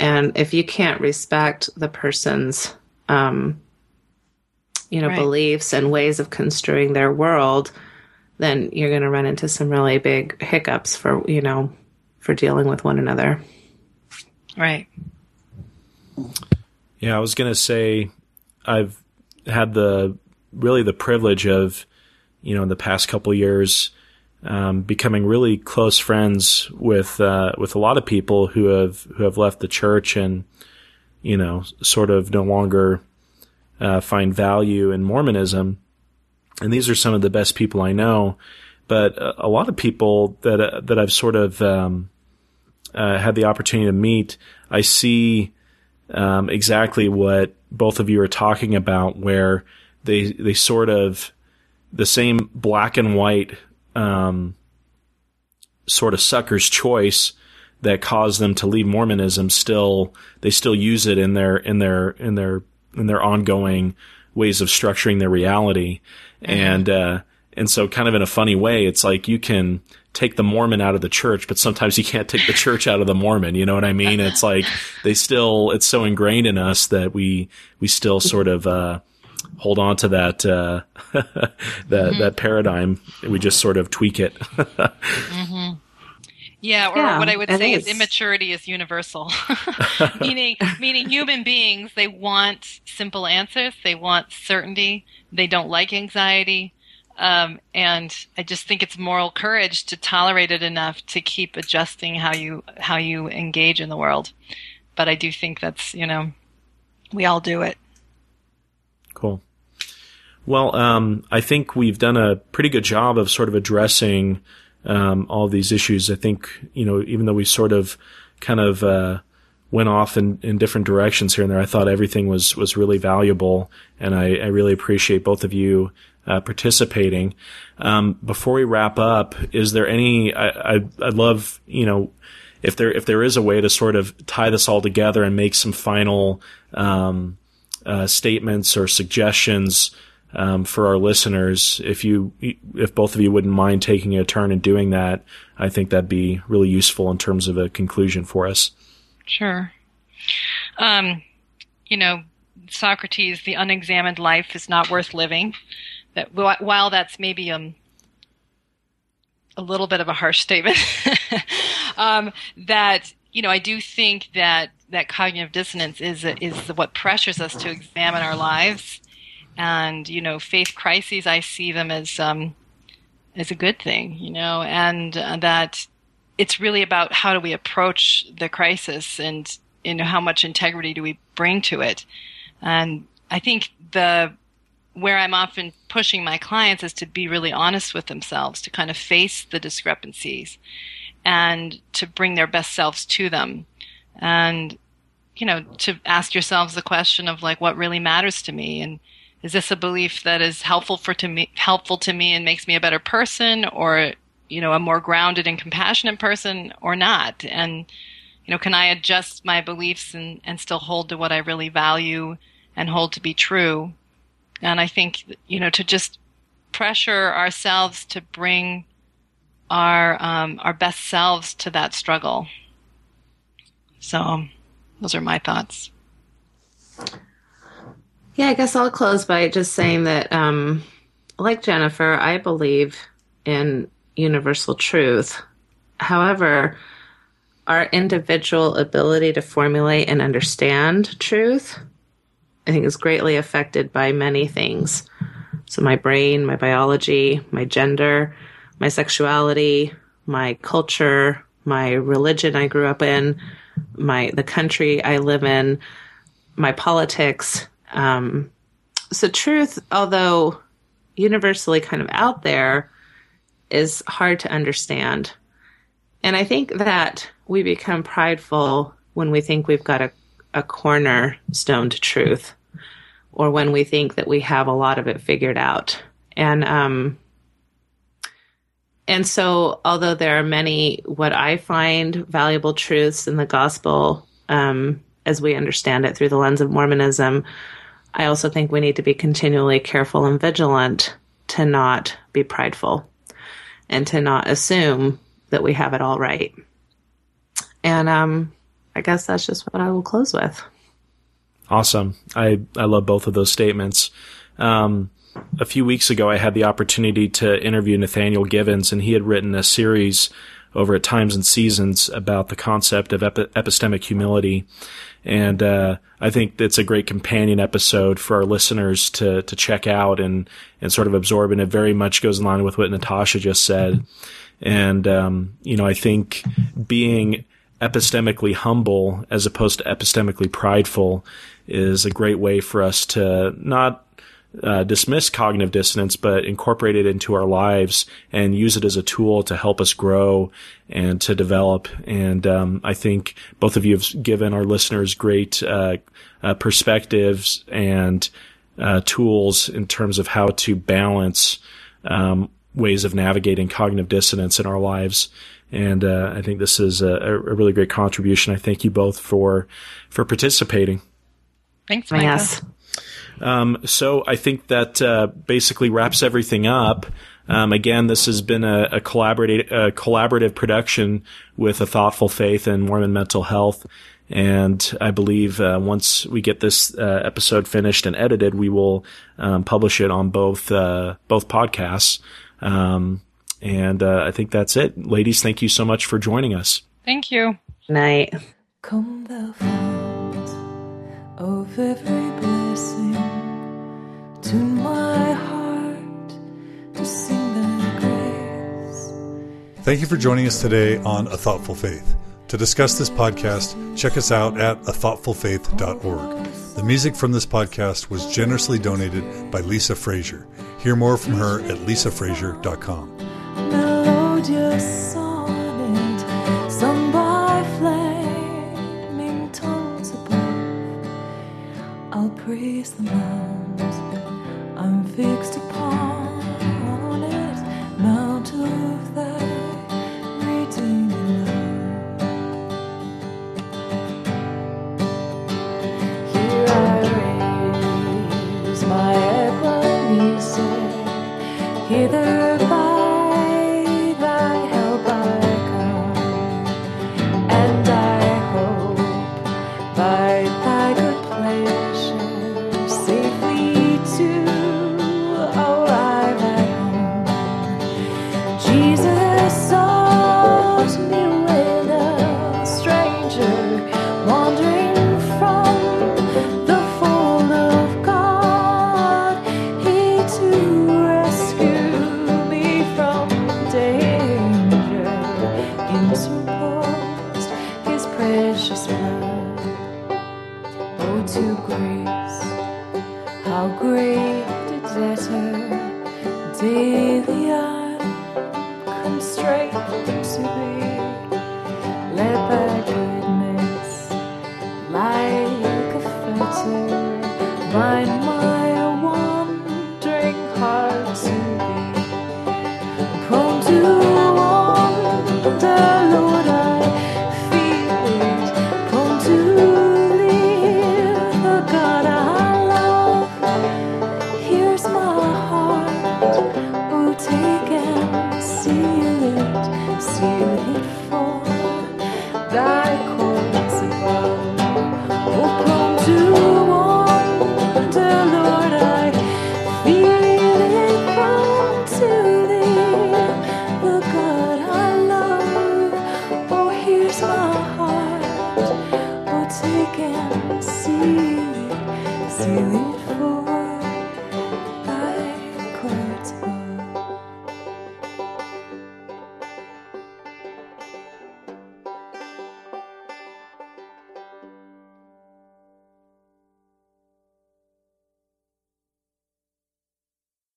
And if you can't respect the person's, um, you know, right. beliefs and ways of construing their world, then you're going to run into some really big hiccups for, you know, for dealing with one another. Right. Yeah, I was going to say I've had the really the privilege of, you know, in the past couple years, um, becoming really close friends with uh, with a lot of people who have who have left the church and you know sort of no longer uh, find value in Mormonism. And these are some of the best people I know, but a, lot of people that uh, that I've sort of um, uh, had the opportunity to meet, I see um, exactly what both of you are talking about, where they they sort of the same black and white um, sort of sucker's choice that caused them to leave Mormonism still they still use it in their in their in their in their ongoing ways of structuring their reality mm-hmm. and uh, and so kind of in a funny way it's like you can take the Mormon out of the church but sometimes you can't take the church out of the Mormon you know what I mean it's like they still it's so ingrained in us that we we still sort of uh, hold on to that uh, that mm-hmm. that paradigm. We just sort of tweak it. mm-hmm. Yeah, or yeah, what I would say is. is immaturity is universal. meaning meaning human beings, they want simple answers, they want certainty, they don't like anxiety. Um, and I just think it's moral courage to tolerate it enough to keep adjusting how you how you engage in the world. But I do think that's you know, we all do it. Cool. Well, um, I think we've done a pretty good job of sort of addressing um, all these issues. I think, you know, even though we sort of kind of uh, went off in, in different directions here and there, I thought everything was, was really valuable. And I, I really appreciate both of you uh, participating. Um, before we wrap up, is there any, I, I, I'd love, you know, if there, if there is a way to sort of tie this all together and make some final, um, uh, statements or suggestions um, for our listeners. If you, if both of you wouldn't mind taking a turn and doing that, I think that'd be really useful in terms of a conclusion for us. Sure. Um, you know, Socrates, the unexamined life is not worth living. That while that's maybe um, a little bit of a harsh statement, um, that you know, I do think that that cognitive dissonance is is what pressures us to examine our lives and you know faith crises i see them as um as a good thing you know and uh, that it's really about how do we approach the crisis and you know how much integrity do we bring to it and i think the where I'm often pushing my clients is to be really honest with themselves, to kind of face the discrepancies and to bring their best selves to them. And, you know, to ask yourselves the question of like, what really matters to me? And is this a belief that is helpful for to me, helpful to me and makes me a better person or, you know, a more grounded and compassionate person or not? And, you know, can I adjust my beliefs and, and still hold to what I really value and hold to be true? And I think, you know, to just pressure ourselves to bring our um, our best selves to that struggle. So, those are my thoughts. Yeah, I guess I'll close by just saying that, um, like Jennifer, I believe in universal truth. However, our individual ability to formulate and understand truth, I think, is greatly affected by many things. So, my brain, my biology, my gender, my sexuality, my culture, my religion I grew up in, my the country I live in, my politics. Um, so truth, although universally kind of out there, is hard to understand. And I think that we become prideful when we think we've got a, a cornerstone to truth, or when we think that we have a lot of it figured out. And um, and so, although there are many what I find valuable truths in the gospel um, as we understand it through the lens of Mormonism, I also think we need to be continually careful and vigilant to not be prideful and to not assume that we have it all right. And um, I guess that's just what I will close with. Awesome. I, I love both of those statements. Um, a few weeks ago, I had the opportunity to interview Nathaniel Givens, and he had written a series over at Times and Seasons about the concept of epi- epistemic humility. And uh, I think it's a great companion episode for our listeners to to check out and and sort of absorb. And it very much goes in line with what Natasha just said. And um, you know, I think being epistemically humble as opposed to epistemically prideful is a great way for us to not uh, dismiss cognitive dissonance, but incorporate it into our lives and use it as a tool to help us grow and to develop. And um, I think both of you have given our listeners great uh, uh, perspectives and uh, tools in terms of how to balance um, ways of navigating cognitive dissonance in our lives. And uh, I think this is a, a, really great contribution. I thank you both for for participating. Thanks, Micah. Yes. Um, so I think that uh, basically wraps everything up. Um, again, this has been a, a, collaborative, a collaborative production with a thoughtful faith and Mormon mental health. And I believe uh, once we get this uh, episode finished and edited, we will um, publish it on both uh, both podcasts. Um, and uh, I think that's it, ladies. Thank you so much for joining us. Thank you. Night. Come thou fount of every blessing, Thank you for joining us today on A Thoughtful Faith. To discuss this podcast, check us out at athoughtfulfaith.org. The music from this podcast was generously donated by Lisa Frazier. Hear more from her at lisafrazier.com. Melodious sonnet sung by flaming tongues above. I'll praise the mount